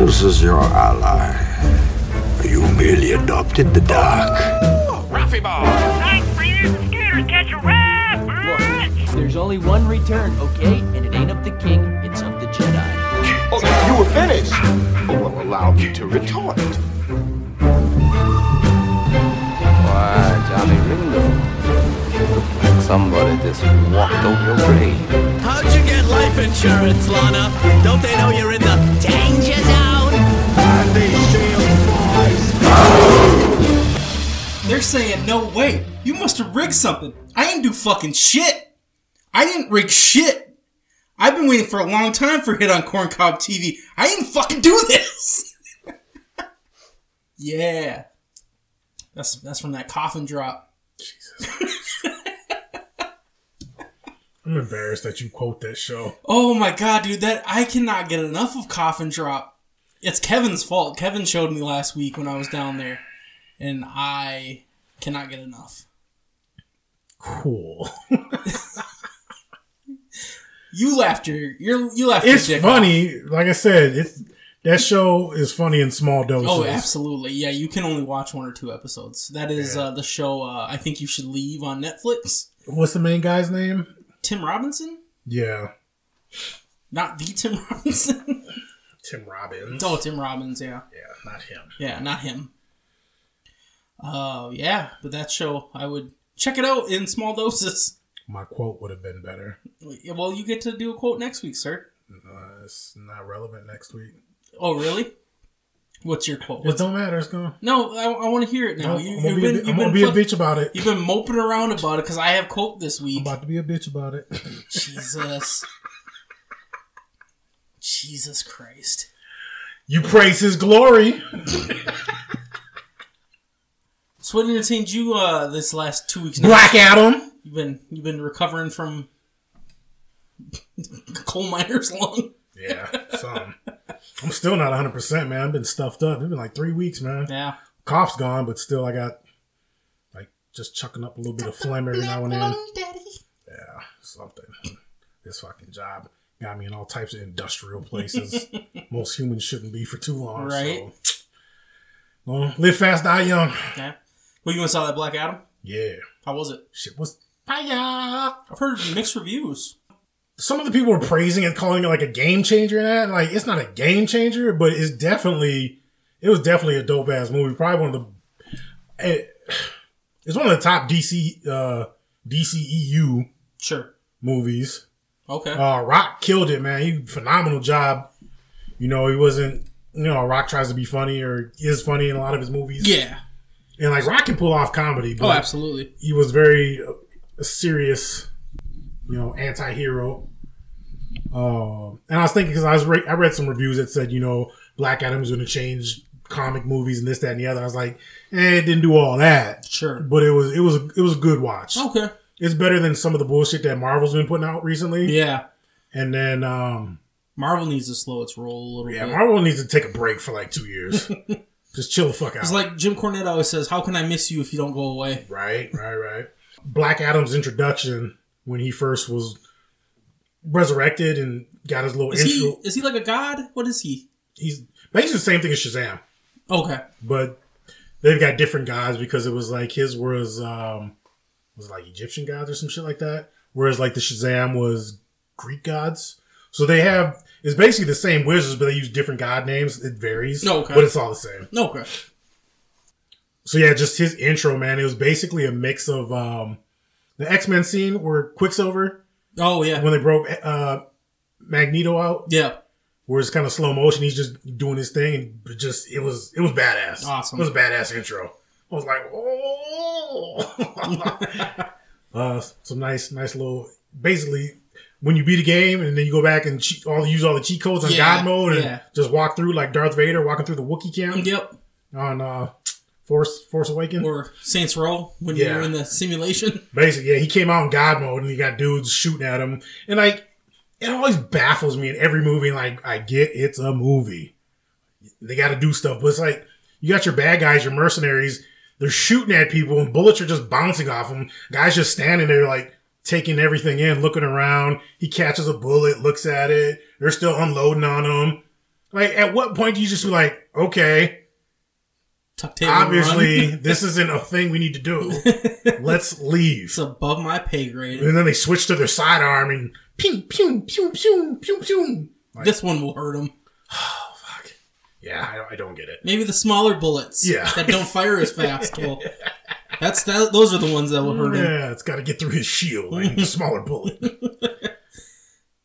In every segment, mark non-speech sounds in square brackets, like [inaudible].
Rebels is your ally. You merely adopted the dark. Ralphie Ball! Thanks for using Scooter catch a rat, bitch! There's only one return, okay? And it ain't of the king, it's of the Jedi. Oh, you were finished. Oh, well, allow me to retort. Why, Johnny somebody just walked over your grave. How'd you get life insurance, Lana? Don't they know you're in the danger zone? And these shield boys. They're saying, no, way. you must have rigged something. I didn't do fucking shit. I didn't rig shit. I've been waiting for a long time for Hit on Corncob TV. I didn't fucking do this. [laughs] yeah. That's that's from that coffin drop. I'm embarrassed that you quote that show. Oh my god, dude, that I cannot get enough of Coffin Drop. It's Kevin's fault. Kevin showed me last week when I was down there, and I cannot get enough. Cool. You laughed your you're you laughed. your it's dick funny. Like I said, it's that show is funny in small doses. Oh, absolutely. Yeah, you can only watch one or two episodes. That is uh, the show. Uh, I think you should leave on Netflix. What's the main guy's name? Tim Robinson, Yeah, not the Tim [laughs] Robinson. Tim Robbins. oh, Tim Robbins. Yeah, Yeah, not him. yeah, not him. Oh, yeah, but that show I would check it out in small doses. My quote would have been better. Well, you get to do a quote next week, sir. Uh, it's not relevant next week. Oh, really? What's your quote? It don't matter. It's gonna. no, I, I want to hear it now. No, you, I'm gonna you've be, a, been, I'm gonna been, be a fuck- bitch about it. you've been moping around about it because I have quote this week. I'm about to be a bitch about it. [laughs] Jesus. Jesus Christ. you praise his glory. [laughs] So what entertained you uh, this last two weeks? now? Black Adam. You've been you've been recovering from [laughs] coal miner's lung. Yeah, some. I'm still not 100, percent man. I've been stuffed up. It's been like three weeks, man. Yeah. Cough's gone, but still, I got like just chucking up a little bit of phlegm every now and then. Yeah, something. This fucking job got me in all types of industrial places. [laughs] Most humans shouldn't be for too long. Right. So. Well, live fast, die young. Yeah. Well, you went saw that Black Adam? Yeah. How was it? Shit was fire. I've heard mixed reviews. Some of the people were praising it, calling it like a game changer and that. Like, it's not a game changer, but it's definitely, it was definitely a dope ass movie. Probably one of the, it, it's one of the top DC, uh, DCEU Sure. movies. Okay. Uh, Rock killed it, man. He phenomenal job. You know, he wasn't. You know, Rock tries to be funny or is funny in a lot of his movies. yeah. and like Rock can pull off comedy. But Oh, absolutely. He was very uh, serious, you know, anti-hero. Uh, and I was thinking because I was re- I read some reviews that said you know Black Adam is going to change comic movies and this that and the other. I was like, eh, it didn't do all that. Sure. But it was it was it was a good watch. Okay. It's better than some of the bullshit that Marvel's been putting out recently. Yeah. And then um Marvel needs to slow its roll a little Yeah, bit. Marvel needs to take a break for like two years. [laughs] Just chill the fuck out. It's like Jim Cornette always says, "How can I miss you if you don't go away?" right, right, right. Black Adam's introduction when he first was resurrected and got his little Is he intro. is he like a god? What is he? He's basically the same thing as Shazam, Okay. but they've got different gods because it was like his was um was like Egyptian gods or some shit like that. Whereas like the Shazam was Greek gods. So they have it's basically the same wizards, but they use different god names. It varies, Okay. but it's all the same. No, okay. So yeah, just his intro, man. It was basically a mix of um the X Men scene where Quicksilver Oh yeah. when they broke uh Magneto out, Yeah. where it's kind of slow motion. He's just doing his thing, and just it was it was badass. Awesome. It was a badass intro. I was like, oh, [laughs] uh, some nice nice little basically. When you beat a game and then you go back and cheat, all use all the cheat codes on Yeah, God mode and yeah. just walk through like Darth Vader walking through the Wookiee camp Yep. on uh, Force Force Awakens. Or Saints Row when Yeah. you're in the simulation. [laughs] Basically, yeah, he came out in God mode and you got dudes shooting at him. And like, it always baffles me in every movie. Like, I get it's a movie. They got to do stuff, but it's like, you got your bad guys, your mercenaries, they're shooting at people and bullets are just bouncing off them. Guys just standing there, like, taking everything in, looking around. He catches a bullet, looks at it. They're still unloading on him. Like, at what point do you just be like, okay, Tuck tail obviously [laughs] this isn't a thing we need to do. [laughs] Let's leave. it's above my pay grade. And then they switch to their sidearm and pew, pew, pew, pew, pew, pew. Like, This one will hurt him. [sighs] Oh fuck! Yeah, I don't, I don't get it. Maybe the smaller bullets Yeah. that don't fire as fast. will. [laughs] That's that. Those are the ones that will hurt him. Yeah, it's got to get through his shield. Like a smaller bullet.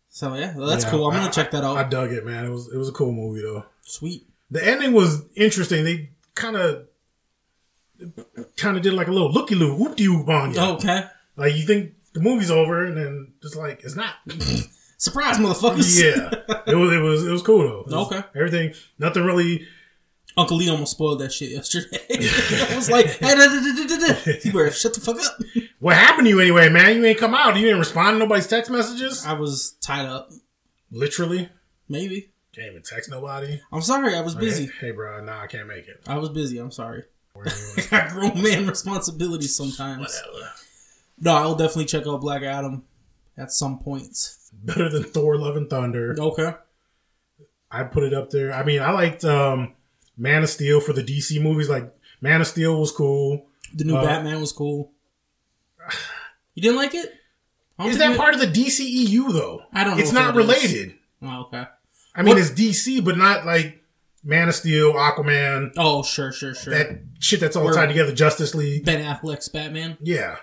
So yeah, well, that's Yeah, cool. I'm gonna check that out. I dug it, man. It was it was a cool movie though. Sweet. The ending was interesting. They kind of kind of did like a little looky loo whoop de whoop on you. Okay. Like you think the movie's over, and then just like it's not. [laughs] Surprise, motherfuckers. yeah, [laughs] it was it was it was cool though. Was- Okay. everything nothing really. Uncle Lee almost spoiled that shit yesterday. [laughs] I was like, hey, da, da, da, better shut the fuck up. What happened to you anyway, man? You ain't come out. You didn't respond to nobody's text messages. I was tied up. Literally, Maybe. Can't even text nobody. I'm sorry. I was busy. Hey, bro, nah, I can't make it. I was busy. I'm sorry. [laughs] I got grown man responsibilities sometimes. Whatever. No, I'll definitely check out Black Adam at some point. Better than Thor: Love and Thunder. Okay. I put it up there. I mean, I liked um, Man of Steel for the DC movies. Like Man of Steel was cool. The new Uh, Batman was cool. You didn't like it? Is that you- part of the DCEU though? I don't know It's not is. related. Oh, okay. I mean, What- it's DC, but not like Man of Steel, Aquaman, Oh, sure, sure, sure. that shit that's all Where- tied together. Justice League. ben Affleck's Batman. Yeah.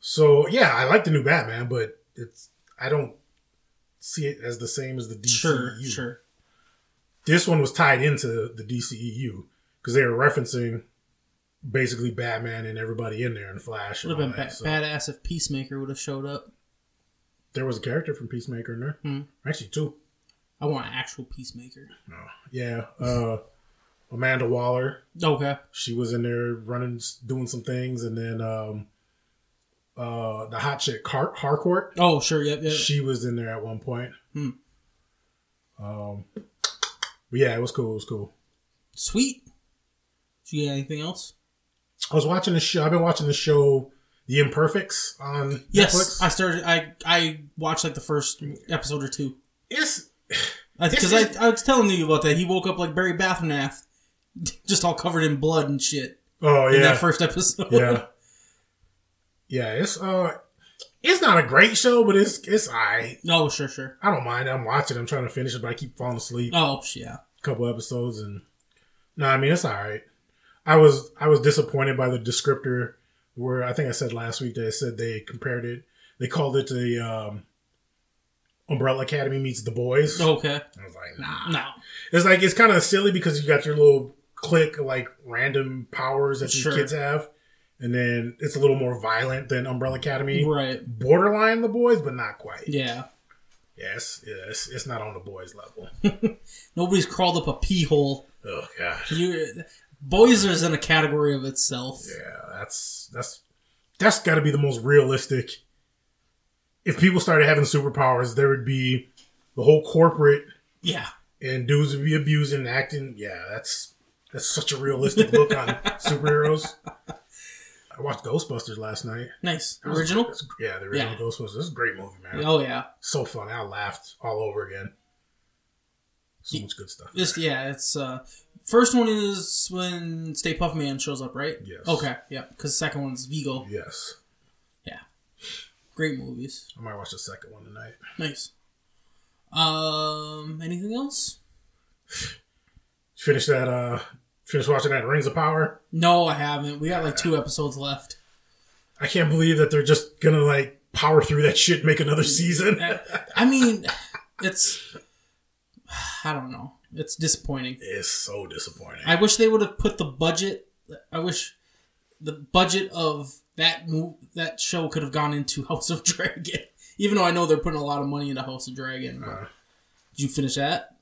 So yeah, I like the new Batman, but it's I don't see it as the same as the DCEU. Sure, sure. This one was tied into the DCEU because they were referencing basically Batman and everybody in there and Flash. Would have been that, ba- so. badass if Peacemaker would have showed up. There was a character from Peacemaker in there. Hmm. Actually, two. I want an actual Peacemaker. Yeah. Uh, Amanda Waller. Okay. She was in there running, doing some things, and then um, uh, the hot chick Har- Harcourt. Oh, sure. Yep. yep. She was in there at one point. Hmm. Um, but yeah, it was cool. It was cool. Sweet. Do you get anything else? I was watching the show. I've been watching the show, The Imperfects on Yes, Netflix. I started. I I watched like the first episode or two it's because It's- I, I was telling you about that. He woke up like Barry Bathnath, [laughs] just all covered in blood and shit oh in yeah, that first episode. yeah, yeah. It's uh, it's not a great show, but it's it's I. oh, sure, sure. I don't mind. I'm watching. I'm trying to finish it, but I keep falling asleep. Oh, yeah. A couple episodes, and no, I mean it's all right. I was I was disappointed by the descriptor where I think I said last week that they said they compared it. They called it the um, Umbrella Academy meets the boys. Okay. I was like, nah. No. It's like it's kind of silly because you got your little click like random powers that these Sure. kids have, and then it's a little more violent than Umbrella Academy. Right. Borderline the boys, but not quite. Yeah. Yes, yeah, it's, it's not on the boys level. [laughs] Nobody's crawled up a pee hole. oh gosh, You, boys is in a category of itself. yeah, that's that's that's got to be the most realistic. If people started having superpowers, there would be the whole corporate Yeah. and dudes would be abusing and acting. Yeah, that's that's such a realistic look on [laughs] superheroes. I watched Ghostbusters last night. Nice. That Original? that's- yeah, the original Yeah. Ghostbusters. This is a great movie, man. Oh, yeah. So fun. I laughed all over again. So much good stuff. Just, yeah, it's, uh, first one is when Stay Puff Man shows up, right? Yes. Okay. Yeah. Because second one's Vigo. Yes, Yeah. Great movies. I might watch the second one tonight. Nice. Um, anything else? Finish that. uh Finish watching that Rings of Power. No, I haven't. We got like two episodes left. I can't believe that they're just gonna like power through that shit, and make another season. I mean, it's. I don't know. It's disappointing. it's so disappointing. I wish they would have put the budget. I wish the budget of that move, that show could have gone into [laughs] House of Dragon. Even though I know they're putting a lot of money into House of Dragon. Uh. did you finish that?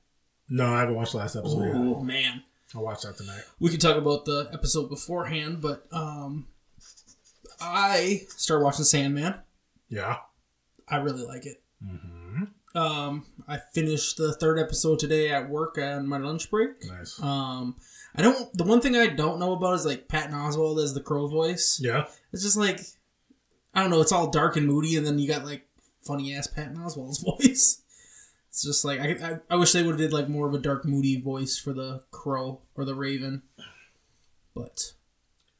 no, I haven't watched the last episode. yet. Oh man, I'll watch that tonight. we could talk about the episode beforehand, but um, I started watching Sandman. Yeah. I really like it. Um, I finished the third episode today at work on my lunch break. Nice. Um, I don't. The one thing I don't know about is like Patton Oswalt as the Crow voice. yeah. It's just like I don't know. It's all dark and moody, and then you got like funny ass Patton Oswalt's [laughs] voice. It's just like I, I, I wish they would have did like more of a dark, moody voice for the crow or the raven. But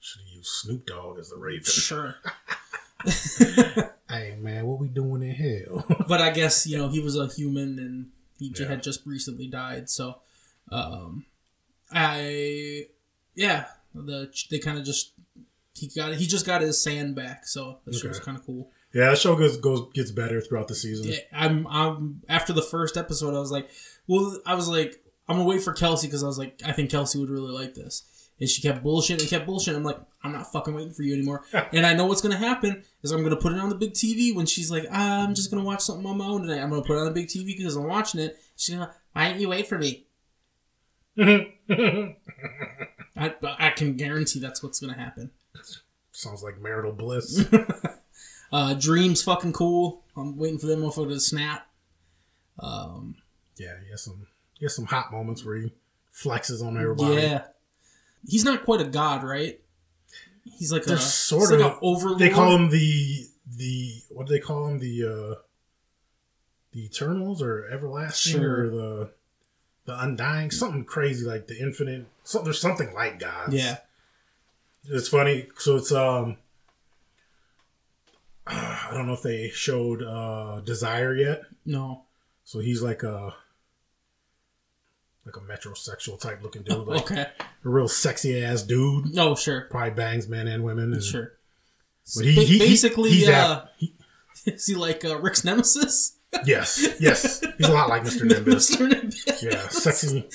Should have used Snoop Dogg as the Raven. [laughs] sure. Hey man, what we doing in hell? [laughs] but I guess you know he was a human and he Yeah. had just recently died. So, um, I yeah, the they kind of just he got he just got his sand back. So that was kind of cool. yeah, that show goes, goes gets better throughout the season. Yeah, I'm I'm after the first episode, I was like, well, I was like, I'm gonna wait for Kelsey because I was like, I think Kelsey would really like this. And she kept bullshitting and kept bullshitting. I'm like, I'm not fucking waiting for you anymore. [laughs] and I know what's gonna happen is I'm gonna put it on the big TV when she's like, ah, I'm just gonna watch something on my own tonight. I'm gonna put it on the big TV because I'm watching it. She's gonna, why didn't you wait for me? I, I can guarantee that's what's gonna happen. Sounds like marital bliss. [laughs] Uh, Dream's fucking cool. I'm waiting for them motherfucker to snap. Um, yeah, he has some he has some hot moments where he flexes on everybody. Yeah. He's not quite a god, right? He's like They're a sort of like overlord. They call him the the what do they call him the uh the Eternals or Everlasting Sure. or the the Undying something crazy like the Infinite. So, there's something like gods. Yeah. It's funny. So it's um. [sighs] I don't know if they showed uh Desire yet. No. So he's like a like a metrosexual type looking dude, like Okay. a real sexy ass dude. No, sure. Probably bangs men and women. And, Sure. But he, he- he- basically, he's uh, that- he- [laughs] is he like uh, Rick's nemesis? Yes, yes, he's a lot like Mr. [laughs] Nimbus. Mr. Nimbus. Yeah, sexy,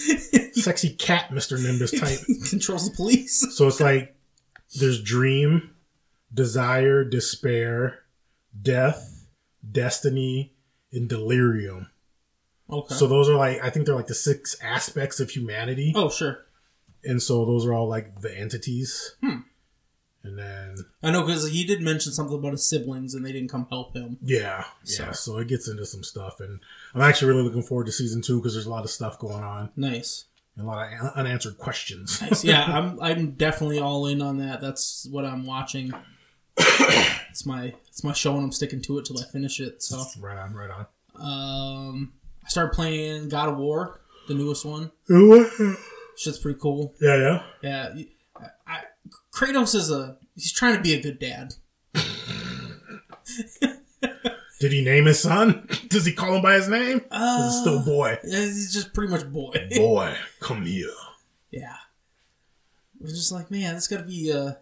sexy cat, Mr. Nimbus [laughs] type. Controls the police. So it's like there's dream, desire, despair, death, destiny, and delirium. Okay. So those are like I think they're like the six aspects of humanity, oh, sure. and so those are all like the entities. Hmm. And then I know because he did mention something about his siblings and they didn't come help him. yeah, yeah. So it gets into some stuff, and I'm actually really looking forward to season two because there's a lot of stuff going on Nice. and a lot of unanswered questions. Nice. Yeah, [laughs] I'm I'm definitely all in on that. That's what I'm watching. [coughs] it's my it's my show and I'm sticking to it till I finish it. So right on, right on. um I started playing God of War, the newest one. yeah, Shit's pretty cool. yeah. Yeah, I, Kratos is a he's trying to be a good dad. Did he name his son? [laughs] Does he call him by his name? Uh, Is it still boy? Yeah, he's just pretty much boy. Boy, come here. yeah, was just like man, this got to be a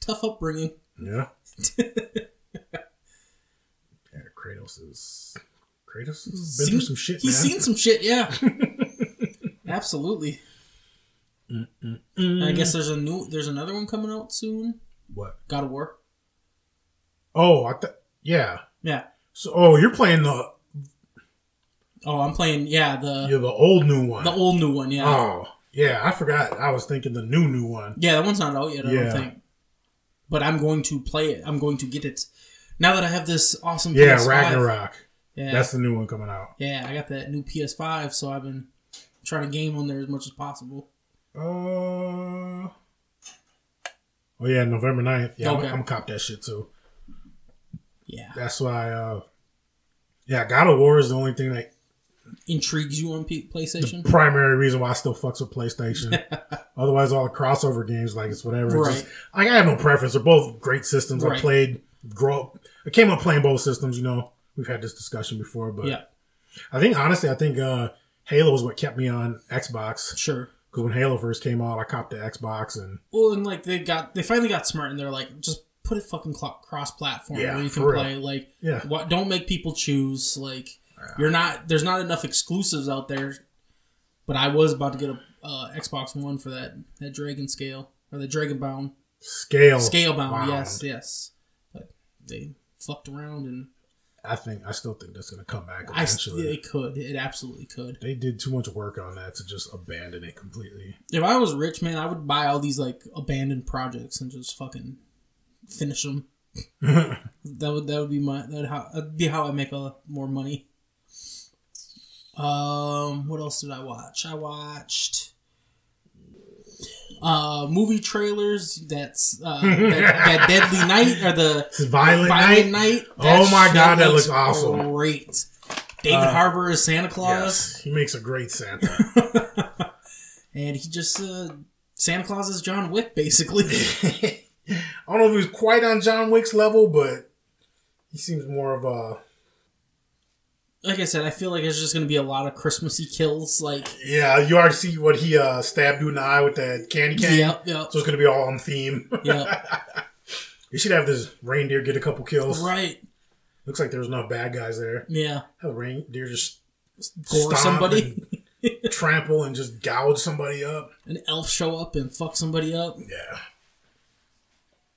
tough upbringing. Yeah. [laughs] yeah, Kratos is Kratos has been through some shit, He's man. seen some shit, yeah. [laughs] Absolutely. I guess there's a new, there's another one coming out soon. what? God of War. Oh, I th- yeah. Yeah. So, oh, you're playing the Oh, I'm playing. Yeah, the you're the old new one. the old new one. Yeah. Oh, yeah. I forgot. I was thinking the new new one. Yeah, that one's not out yet. I Yeah. don't think. But I'm going to play it. I'm going to get it now that I have this awesome. Yeah, PS5. Ragnarok. Yeah. That's the new one coming out. yeah, I got that new PS5, so I've been trying to game on there as much as possible. Uh. Oh yeah, November 9th. Yeah, Okay. I'm, I'm gonna cop that shit too. Yeah, That's why. uh Yeah, God of War is the only thing that intrigues you on P- PlayStation. primary reason why I still fucks with PlayStation. [laughs] Otherwise, all the crossover games, like it's whatever. It's just, like, I have no preference. They're both great systems. I played, grow up. I came up playing both systems. You know, we've had this discussion before, but yeah, I think honestly, I think uh Halo is what kept me on Xbox sure. Because when Halo first came out, I copped the Xbox and Well, and like they got, they finally got smart, and they're like, just put it fucking cl- cross-platform Yeah, where you can for real. play. Like, Yeah. what? Don't make people choose. Like, you're not. There's not enough exclusives out there. But I was about to get a uh, Xbox One for that that Dragon Scale or the Dragon Bound scale Scalebound. Wound. Yes, yes. But they fucked around, and I think I still think that's gonna come back I eventually. it could. It absolutely could. they did too much work on that to just abandon it completely. If I was rich, man, I would buy all these like abandoned projects and just fucking finish them. [laughs] that would that would be my that how that'd be how I make a more money. Um, what else did I watch? I watched uh movie trailers. That's uh, [laughs] that, that Deadly Night or the Violent Night? Night. Oh my God, that looks awesome. Great. David Harbour is Santa Claus, Yes, he makes a great Santa. [laughs] and he just uh, Santa Claus is John Wick, basically. [laughs] I don't know if he's quite on John Wick's level, but he seems more of a like I said, I feel like it's just going to be a lot of Christmassy kills. Like, yeah. You already see what he uh, stabbed dude in the eye with that candy cane. Yep, yep. So it's gonna be all on theme. yeah, [laughs] you should have this reindeer get a couple kills. right. Looks like there's no bad guys there. Yeah, Have the reindeer just gore somebody. and trample and just gouge somebody up. An elf show up and fuck somebody up. Yeah.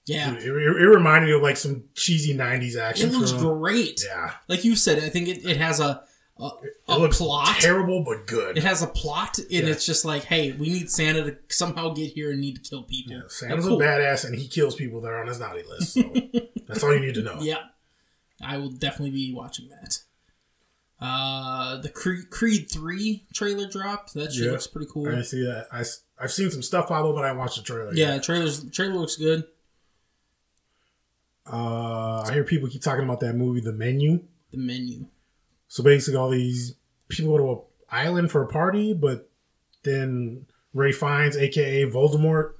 Yeah, It, it, it reminded me of like some cheesy '90s action. it looks film. great. Yeah, Like you said, I think it, it has a a, it a looks plot. terrible but good. It has a plot, and Yeah. it's just like, hey, we need Santa to somehow get here and need to kill people. Yeah, Santa's cool. a badass, and he kills people that are on his naughty list. So [laughs] that's all you need to know. Yeah, I will definitely be watching that. Uh, the Creed, Creed Three trailer dropped. That shit Yeah. looks pretty cool. I see that. I, I've seen some stuff pop up, but I watched the trailer. Yeah, yet. trailers trailer looks good. Uh, I hear people keep talking about that movie, The Menu. The menu. So basically, all these people go to an island for a party, but then Ralph Fiennes, aka Voldemort,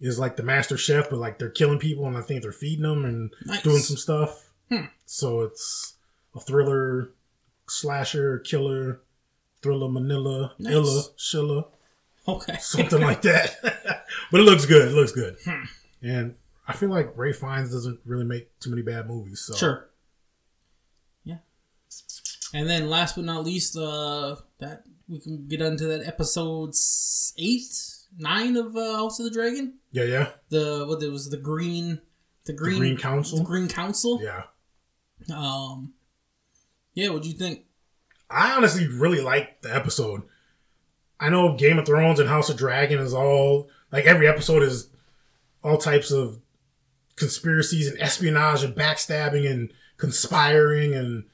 is like the master chef, but like they're killing people, and I think they're feeding them and Nice. doing some stuff. Hmm. So it's a thriller, slasher, killer, thriller, Manila, Nice. Illa, Shilla, Okay. something like [laughs] that. [laughs] but it looks good. It looks good. Hmm. And I feel like Ralph Fiennes doesn't really make too many bad movies. So Sure. Yeah. And then last but not least, uh, that we can get into that episode eight, nine of uh, House of the Dragon. yeah, yeah, The what it was the green, the green, Green Council? the Green Council. yeah. Um. Yeah. What'd you think? I honestly really liked the episode. I know Game of Thrones and House of Dragon is all like every episode is all types of conspiracies and espionage and backstabbing and conspiring and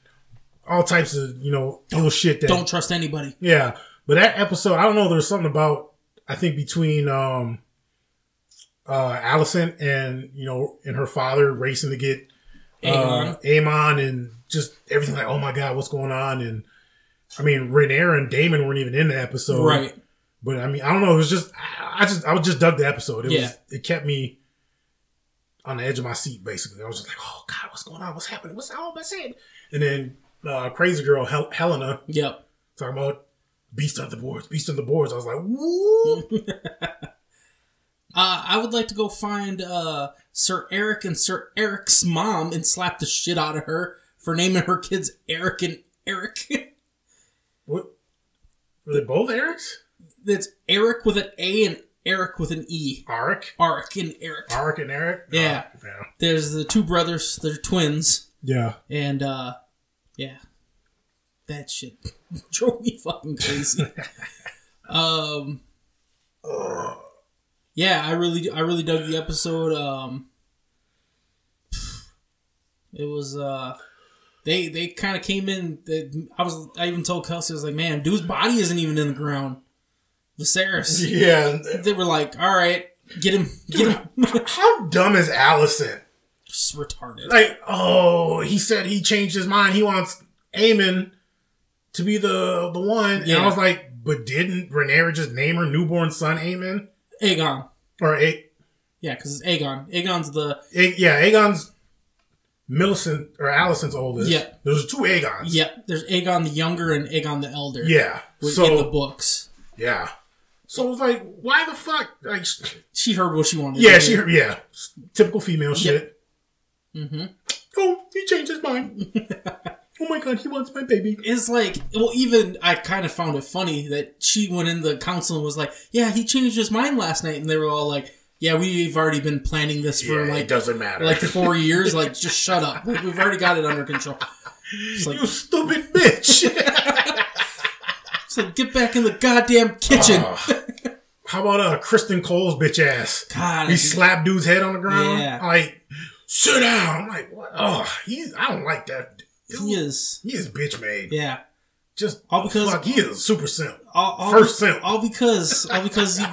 all types of you know ill shit that Don't trust anybody. yeah. But that episode, I don't know. There's something about I think between um uh Alicent and you know and her father racing to get uh, Amon and just everything like, oh my god, what's going on? And I mean, Rhaenyra and Daemon weren't even in the episode, right. But I mean, I don't know. It was just, I I just, I was just dug the episode. It Yeah. was, it kept me on the edge of my seat. Basically, I was just like, oh god, what's going on? What's happening? What's all I saying? And then uh, crazy girl Hel- Helaena Yep. talking about beast on the boards, beast on the boards. I was like, woo. [laughs] Uh, I would like to go find uh, Sir Eric and Sir Eric's mom and slap the shit out of her for naming her kids Eric and Eric. [laughs] what? Were they both Erics? That's Eric with an A and Eric with an E. Arik, Arik and Eric. Arik and Eric. Yeah. Oh, yeah, There's the two brothers. They're twins, yeah. and uh, yeah, that shit [laughs] drove me fucking crazy. [laughs] um, yeah, I really, I really dug the episode. Um, it was uh, they they kind of came in. They, I was, I even told Kelsey, I was like, man, dude's body isn't even in the ground. Viserys. [laughs] Yeah, They were like, all right, get him, get him. [laughs] How dumb is Alicent? Just retarded. Like, oh, he said he changed his mind. He wants Eamon to be the the one. And Yeah. I was like, but didn't Rhaenyra just name her newborn son Eamon? Aegon. Or A- Yeah, because it's Aegon. Aegon's the A- yeah, Aegon's Millicent or Alicent's oldest. Yeah. There's two Aegons. yeah. There's Aegon the younger and Aegon the elder. Yeah. So in the books, yeah. So it was like, why the fuck? Like, she heard what she wanted. yeah, to she hear. yeah, typical female shit. Mm-hmm. Oh, he changed his mind. [laughs] oh my god, he wants my baby. It's like, well, even I kind of found it funny that she went in the council and was like, "Yeah, he changed his mind last night," and they were all like, "Yeah, we've already been planning this for Yeah, like it doesn't matter. like four [laughs] years. Like, just shut up. Like, we've already got it under control." It's like, you stupid bitch. [laughs] it's like, get back in the goddamn kitchen. How about uh Criston Cole's bitch ass? God, He slapped dude's head on the ground. Yeah. Like, sit down. I'm like, what? Oh, he's. I don't like that. Dude, he is. He is bitch made. Yeah. Just All because- fuck, he is a super simp. All, all, First simp. all because all because he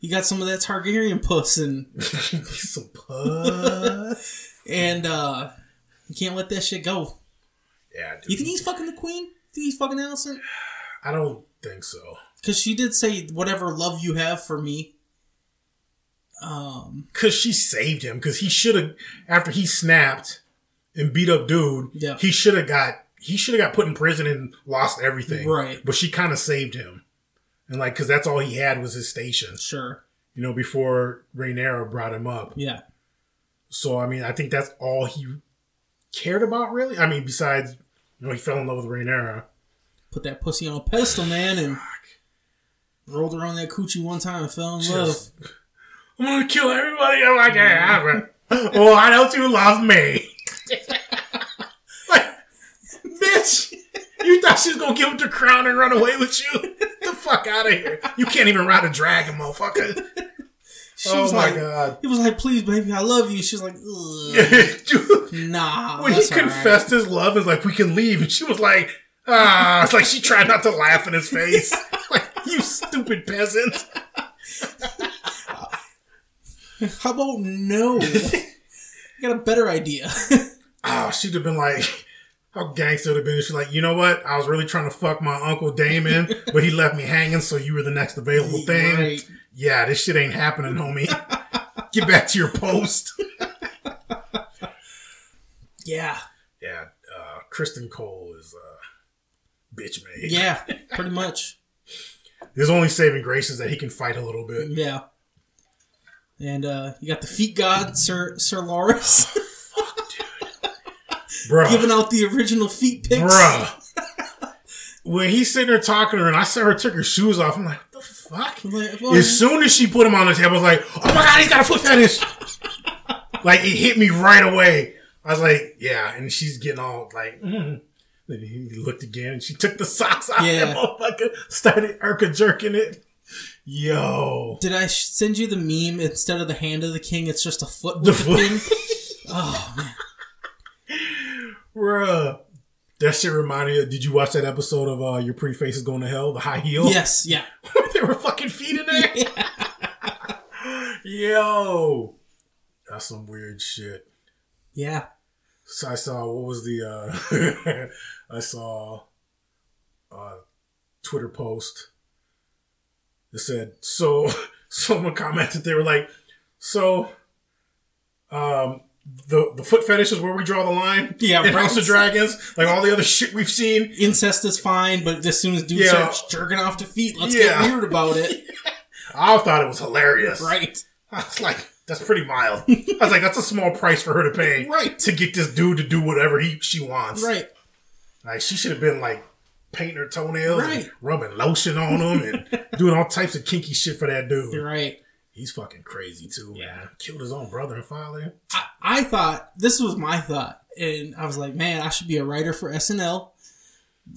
you got some of that Targaryen puss and [laughs] some puss. and uh you can't let that shit go. yeah, dude. You think he's fucking the queen? Think he's fucking Alicent? I don't think so. Because she did say, "Whatever love you have for me." Um. Cause she saved him. Cause he should have after he snapped and beat up dude. Yeah. He should have got he should have got put in prison and lost everything. Right. But she kind of saved him, and like cause that's all he had was his station. Sure. You know, before Rhaenyra brought him up. Yeah. So I mean, I think that's all he cared about, really. I mean, besides you know, he fell in love with Rhaenyra. Put that pussy on a pedestal, man, and rolled around that coochie one time and fell in love. [laughs] I'm gonna kill everybody. I'm like, yeah, well, why don't you love me? [laughs] like, bitch, you thought she was gonna give up the crown and run away with you? Get the fuck out of here! You can't even ride a dragon, motherfucker. [laughs] She oh was my like, god. he was like, "Please, baby, I love you." She was like, Ugh, Dude, "Nah." when he all right." confessed his love, it's like we can leave, and she was like, ah, it's like she tried not to laugh in his face, like you stupid peasant. How about no? I got a better idea. Oh, [laughs] she'd have been like, how gangster would have been. She's like, you know what? I was really trying to fuck my uncle Daemon, but he left me hanging, so you were the next available thing. Right. Yeah, this shit ain't happening, homie. Get back to your post. yeah, Yeah, uh, Criston Cole is uh, bitch made. yeah, pretty much. His only saving grace is that he can fight a little bit. Yeah. And uh, you got the feet god, Sir Sir Larys, [laughs] Bruh. giving out the original feet pics. Bruh. [laughs] when he's sitting there talking to her and I saw her took her shoes off, I'm like, what the fuck? Like, well, As soon as she put him on the table, I was like, oh my god, he's got a foot fetish. like, it hit me right away. I was like, yeah. And she's getting all like, mm. Then he looked again and she took the socks off Yeah. [laughs] that motherfucker, started Urka jerking it. Yo. Did I send you the meme? Instead of the hand of the king, it's just a foot with the, foot. thing. [laughs] Oh man, Bruh. That shit reminded me. Did you watch that episode of uh, Your Pretty Face is Going to Hell? The high heel? yes, yeah, [laughs] there were fucking feet in there. Yo. That's some weird shit. yeah. So I saw what was the uh [laughs] I saw a Twitter post that said so [laughs] someone commented they were like so um the the foot fetish is where we draw the line Yeah, in. House of Dragons like all the other shit we've seen Incest is fine, but as soon as dudes Yeah. start jerking off to feet, let's Yeah. get weird about it. [laughs] I thought it was hilarious right. I was like that's pretty mild [laughs] I was like that's a small price for her to pay Right. to get this dude to do whatever he she wants Right. Like she should have been like painting her toenails, Right. rubbing lotion on them, and [laughs] doing all types of kinky shit for that dude. Right. He's fucking crazy too, man. Killed his own brother and father. I, I thought this was my thought, and I was like, man, I should be a writer for SNL.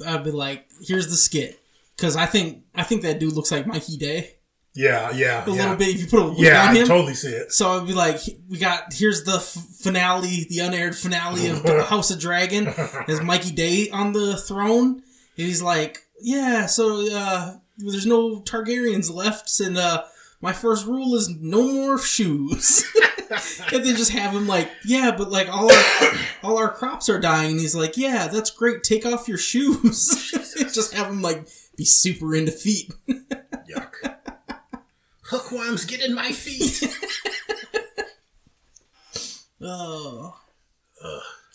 I'd be like, here's the skit, because I think I think that dude looks like Mikey Day Yeah, yeah, a yeah. little bit. If you put a wig Yeah, on I totally see it. So I'd be like, we got here's the f- finale, the unaired finale of the [laughs] House of Dragon. There's Mikey Day on the throne. And he's like, yeah, so uh, there's no Targaryens left, and uh, my first rule is no more shoes. [laughs] and then just have him like, yeah, but like all our all our crops are dying. And he's like, yeah, that's great. Take off your shoes. [laughs] just have him like be super into feet. Yuck. Hookworms get in my feet. [laughs] Oh.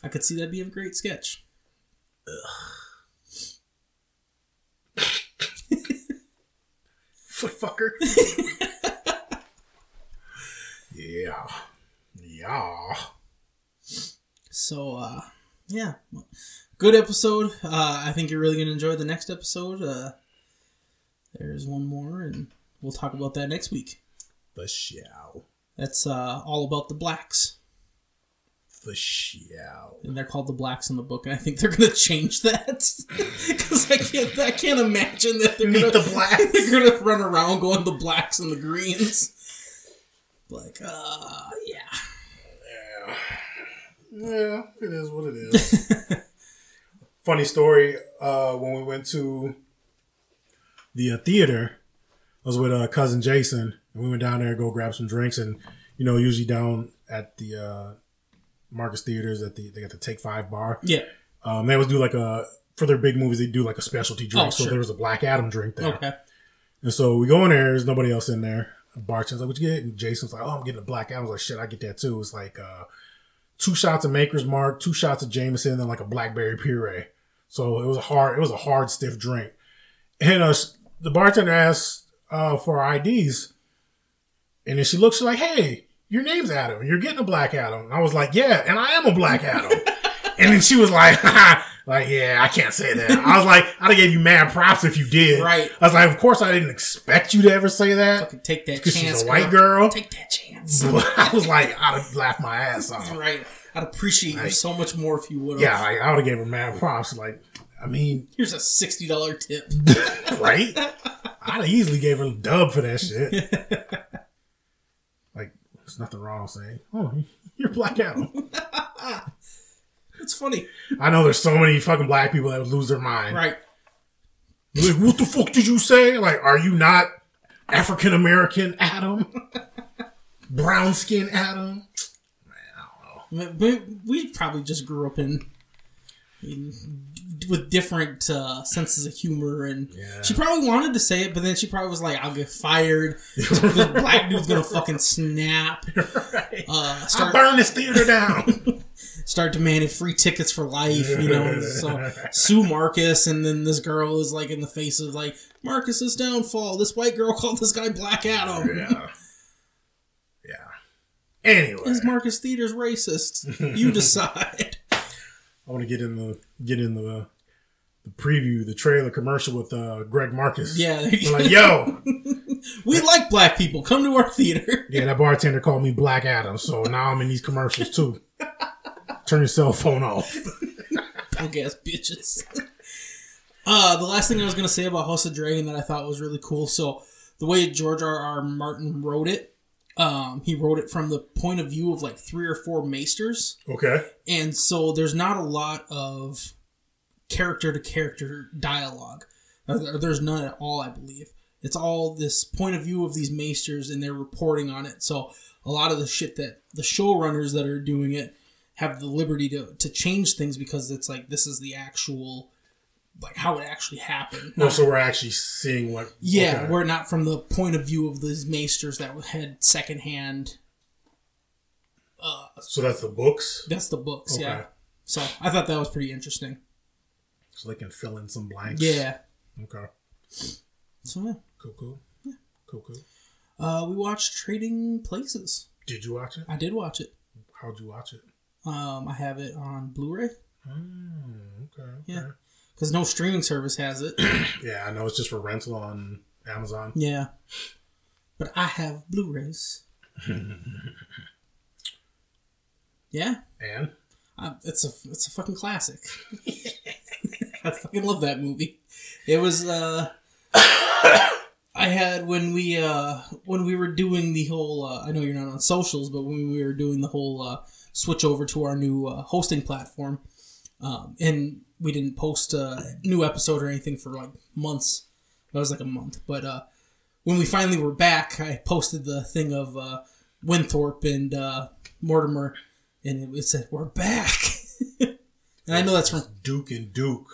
I could see that being a great sketch. [laughs] Foot fucker. yeah. Yeah. So, uh, yeah. Good episode. Uh, I think you're really going to enjoy the next episode. Uh, there's one more, and we'll talk about that next week. The show. That's uh, all about the blacks. The show. And they're called the blacks in the book, and I think they're going to change that. [laughs] Because I can't, I can't imagine that they're going the blacks. [laughs] they're going to run around going the blacks and the greens. Like, uh, yeah. Yeah, it is what it is. [laughs] Funny story. Uh, when we went to the uh, theater, I was with uh, cousin Jason, and we went down there to go grab some drinks. And you know, usually down at the uh, Marcus Theaters, at the they got the Take Five bar. Yeah. Um, they always do like a for their big movies, they do like a specialty drink. Oh, so sure. there was a Black Adam drink there. Okay. And so we go in there, there's nobody else in there. The bartender's like, what you get? And Jason's like, oh, I'm getting a Black Adam. I was like, shit, I get that too. It's like uh, two shots of Maker's Mark, two shots of Jameson, and then like a blackberry puree. So it was a hard, it was a hard, stiff drink. And uh, the bartender asked uh, for our IDs. And then she looks, she's like, hey, your name's Adam. You're getting a Black Adam. And I was like, yeah, and I am a Black Adam. [laughs] and then she was like, [laughs] like, yeah, I can't say that. I was like, I'd have gave you mad props if you did. Right. I was like, of course I didn't expect you to ever say that. Fucking take that 'Cause she's chance. a white girl. Take that chance. But [laughs] I was like, I'd have laughed my ass off. right. I'd appreciate you so much more if you would have. Yeah, like, I would have gave her mad props. Like, I mean, Here's a sixty dollar tip. [laughs] right? I'd have easily gave her a dub for that shit. [laughs] like, there's nothing wrong with saying, oh, you're Black Adam. It's [laughs] funny, I know there's so many fucking black people that would lose their mind. right? Like, what the fuck did you say? Like, are you not African American Adam? Brown skin Adam? Man, I don't know. But we, we probably just grew up in, in with different uh, senses of humor, and she probably wanted to say it, but then she probably was like, "I'll get fired. the [laughs] black dude's gonna fucking snap." [laughs] Uh, I start burn this theater down. [laughs] start demanding free tickets for life, you know. So sue Marcus, and then this girl is like in the face of like Marcus's downfall. This white girl called this guy Black Adam. yeah. Yeah. Anyway, Is Marcus Theater's racist? You decide. I want to get in the get in the the preview, the trailer commercial with uh, Greg Marcus. Yeah, We're like, yo, [laughs] we like black people. Come to our theater. [laughs] yeah, that bartender called me Black Adam, so now I'm in these commercials too. Turn your cell phone off. Punk ass bitches. Uh, the last thing I was gonna say about House of Dragon that I thought was really cool. So the way George R. R. Martin wrote it, um, he wrote it from the point of view of like three or four maesters, Okay. and so there's not a lot of character to character dialogue. Uh, There's none at all, I believe. It's all this point of view of these maesters, and they're reporting on it. So a lot of the shit that the showrunners that are doing it have the liberty to to change things because it's like this is the actual like how it actually happened. Well, so we're actually seeing what. yeah, okay. we're not from the point of view of these maesters that had secondhand. So that's the books. That's the books, yeah. So I thought that was pretty interesting. So they can fill in some blanks. Yeah. Okay. So yeah. Cool, cool. Yeah. Cool, cool. Uh, we watched Trading Places. Did you watch it? I did watch it. How'd you watch it? Um, I have it on Blu-ray Mm, okay. okay. Yeah. because no streaming service has it. [clears throat] Yeah, I know it's just for rental on Amazon. yeah, but I have Blu-rays. [laughs] yeah, And uh, it's a it's a fucking classic. [laughs] I fucking love that movie. It was uh I had when we uh when we were doing the whole uh, I know you're not on socials, but when we were doing the whole uh, switch over to our new uh, hosting platform, um, and we didn't post a new episode or anything for like months. That was like a month, but uh, when we finally were back, I posted the thing of uh, Winthorpe and uh, Mortimer, and it said we're back. [laughs] and I know that's from Duke and Duke.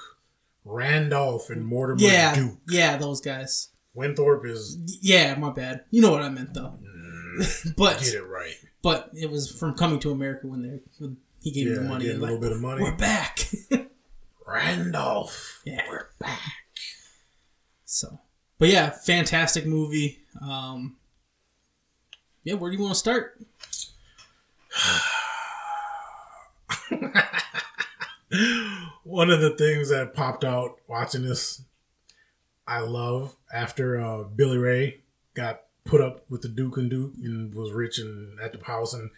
Randolph and Mortimer yeah, Duke. yeah, those guys. Winthorpe is Yeah, my bad. You know what I meant though. [laughs] but get it right. but it was from Coming to America when they when he gave me Yeah, the money. get a little like, bit of money. We're back. [laughs] Randolph. yeah, we're back. So, but yeah, fantastic movie. Um, yeah, where do you want to start? [sighs] [sighs] [sighs] [laughs] One of the things that popped out watching this, I love after uh, Billy Ray got put up with the Duke and Duke and was rich and at the house and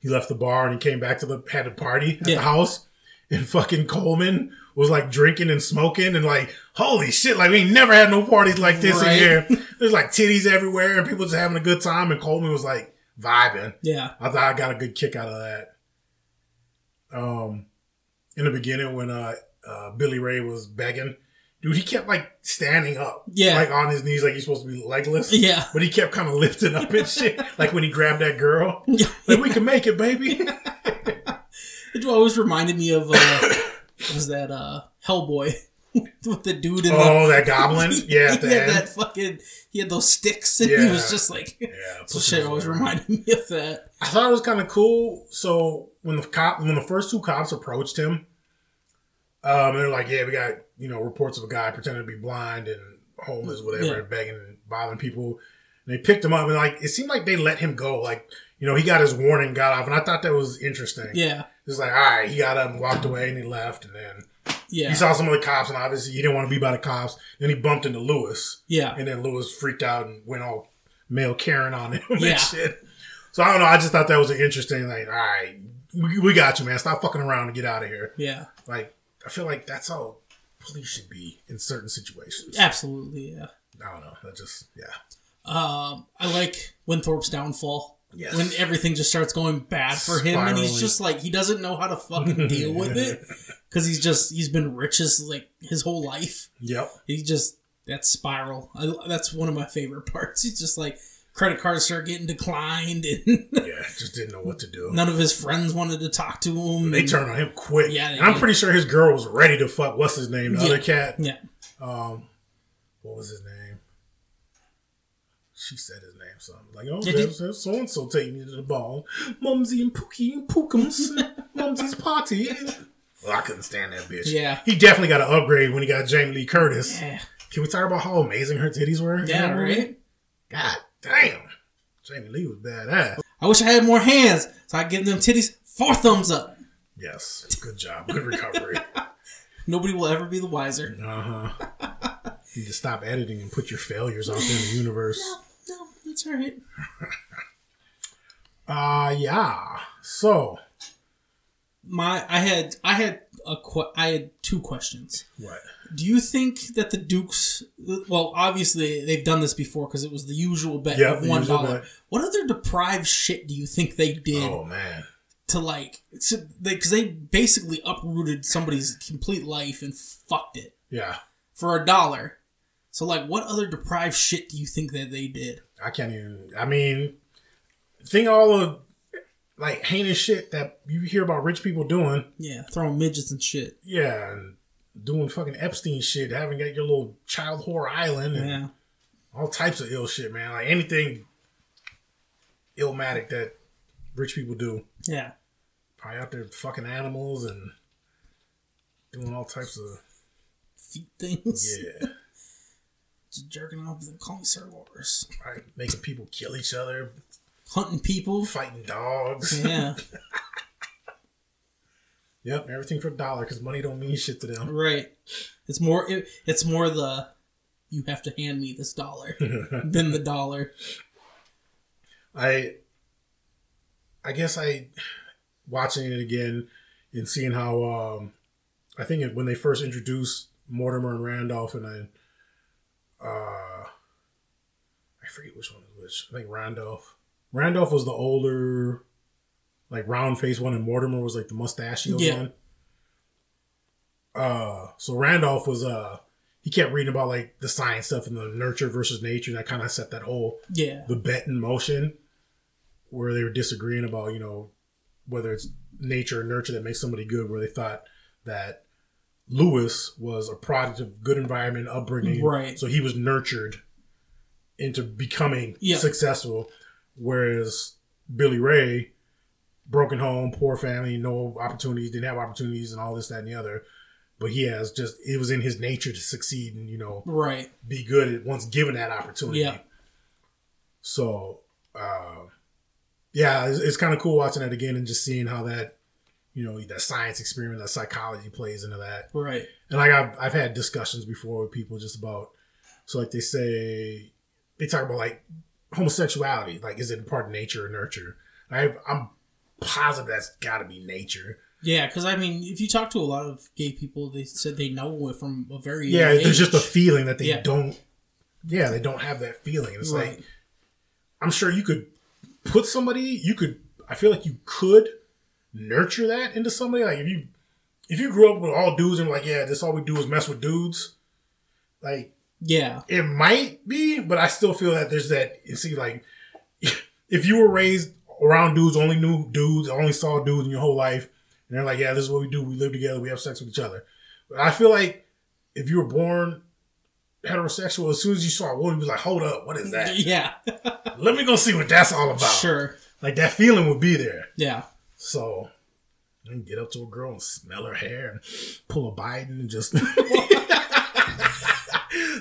he left the bar and he came back to the had a party at Yeah. the house and fucking Coleman was like drinking and smoking and like holy shit like we never had no parties like this Right. in here. [laughs] There's like titties everywhere and people just having a good time and Coleman was like vibing. Yeah, I thought I got a good kick out of that. Um, in the beginning when uh, uh Billy Ray was begging, dude, he kept like standing up, Yeah. like on his knees, like he's supposed to be legless, Yeah. but he kept kind of lifting up and shit, [laughs] like when he grabbed that girl, Yeah. like we can make it, baby. it always reminded me of uh, was that uh, Hellboy [laughs] with the dude in the. Oh, that goblin? [laughs] Yeah, he had end. that fucking. He had those sticks, and he was just like. Yeah, so shit always reminded me of that. I thought it was kind of cool. So when the cop, when the first two cops approached him, um, they're like, "Yeah, we got you know reports of a guy pretending to be blind and homeless, whatever, Yeah. and begging and bothering people." And they picked him up, and like it seemed like they let him go. Like you know, he got his warning, got off, and I thought that was interesting. Yeah, It's like, all right, he got up and walked away, and he left, and then yeah, he saw some of the cops, and obviously he didn't want to be by the cops. Then he bumped into Lewis. yeah, And then Lewis freaked out and went all male Karen on him [laughs] Yeah. and shit. So I don't know. I just thought that was an interesting, like, all right, we, we got you, man. Stop fucking around and get out of here. yeah. Like, I feel like that's how police should be in certain situations. Absolutely, yeah. I don't know. That just, yeah. Um, I like Winthorpe's downfall. Yes. When everything just starts going bad for him, and he's just like he doesn't know how to fucking deal with it [laughs] because he's just he's been rich as like his whole life. Yep. He just that spiral. I, that's one of my favorite [laughs] parts. He's just like credit cards start getting declined, and [laughs] Yeah. Just didn't know what to do. none of his friends wanted to talk to him. They turned on him quick. Yeah, they I'm pretty sure his girl was ready to fuck. What's his name? The Yeah. other cat. Yeah, Um, what was his name? She said his name. Something like, oh, Yeah, there's, there's so and so taking me to the ball. Mumsy and Pookie and Pookums. [laughs] Mumsy's party. Well, I couldn't stand that bitch. Yeah. He definitely got an upgrade when he got Jamie Lee Curtis. yeah, Can we talk about how amazing her titties were? yeah, right. God damn. Jamie Lee was badass. I wish I had more hands, so I give them titties four thumbs up. Yes. Good job. Good recovery. [laughs] Nobody will ever be the wiser. uh huh. You need to stop editing and put your failures out there in the universe. [laughs] No, that's all right. [laughs] Uh yeah. So My, I had, I had a, que- I had two questions. what? Do you think that the Dukes? Well, obviously they've done this before because it was the usual bet Yeah, of one dollar. What other deprived shit do you think they did Oh man. to like? Because they, basically uprooted somebody's complete life and fucked it Yeah. for a dollar. So, like, what other deprived shit do you think that they did? I can't even I mean think all of like heinous shit that you hear about rich people doing. Yeah, throwing midgets and shit. Yeah, and doing fucking Epstein shit, having got your little child whore island and Yeah, all types of ill shit, man. Like anything illmatic that rich people do. yeah. Probably out there fucking animals and doing all types of Feet things. yeah. [laughs] Just jerking off. and Call me Wars. Right, making people kill each other, Hunting people. fighting dogs. Yeah, [laughs] Yep, everything for a dollar because money don't mean shit to them. right. It's more. It, it's more the you have to hand me this dollar [laughs] than the dollar. I, I guess I, watching it again and seeing how, um, I think it, when they first introduced Mortimer and Randolph and then, uh, I forget which one was which. I think Randolph. Randolph was the older, like round face one, and Mortimer was like the mustachio Yeah. one. Uh, so Randolph was uh, he kept reading about like the science stuff and the nurture versus nature. And that kind of set that whole Yeah, the bet in motion where they were disagreeing about you know whether it's nature or nurture that makes somebody good where they thought that lewis was a product of good environment upbringing Right. so he was nurtured into becoming Yeah. successful whereas billy ray broken home poor family no opportunities didn't have opportunities and all this that and the other but he has just it was in his nature to succeed and you know right. be good at once given that opportunity. Yeah. So, uh, yeah, it's, it's kind of cool watching that again and just seeing how that, you know, that science experiment, that psychology plays into that. Right. And like I've, I've had discussions before with people just about, so like they say, they talk about like homosexuality, like is it part of nature or nurture? I, I'm positive that's got to be nature. Yeah, because I mean, if you talk to a lot of gay people, they said they know it from a very Yeah, there's just a feeling that they Yeah. don't. Yeah, they don't have that feeling. It's Right. like I'm sure you could put somebody. You could. I feel like you could nurture that into somebody. Like if you if you grew up with all dudes and like, yeah, this all we do is mess with dudes. Like yeah, it might be, but I still feel that there's that. You see, like [laughs] if you were raised around dudes, only knew dudes, only saw dudes in your whole life, and they're like, yeah, this is what we do. We live together. We have sex with each other. But I feel like if you were born heterosexual, as soon as you saw a woman, you'd be like, hold up, what is that? [laughs] Yeah. Let me go see what that's all about. sure. Like that feeling would be there. Yeah. So can get up to a girl and smell her hair and pull a Biden and just [laughs]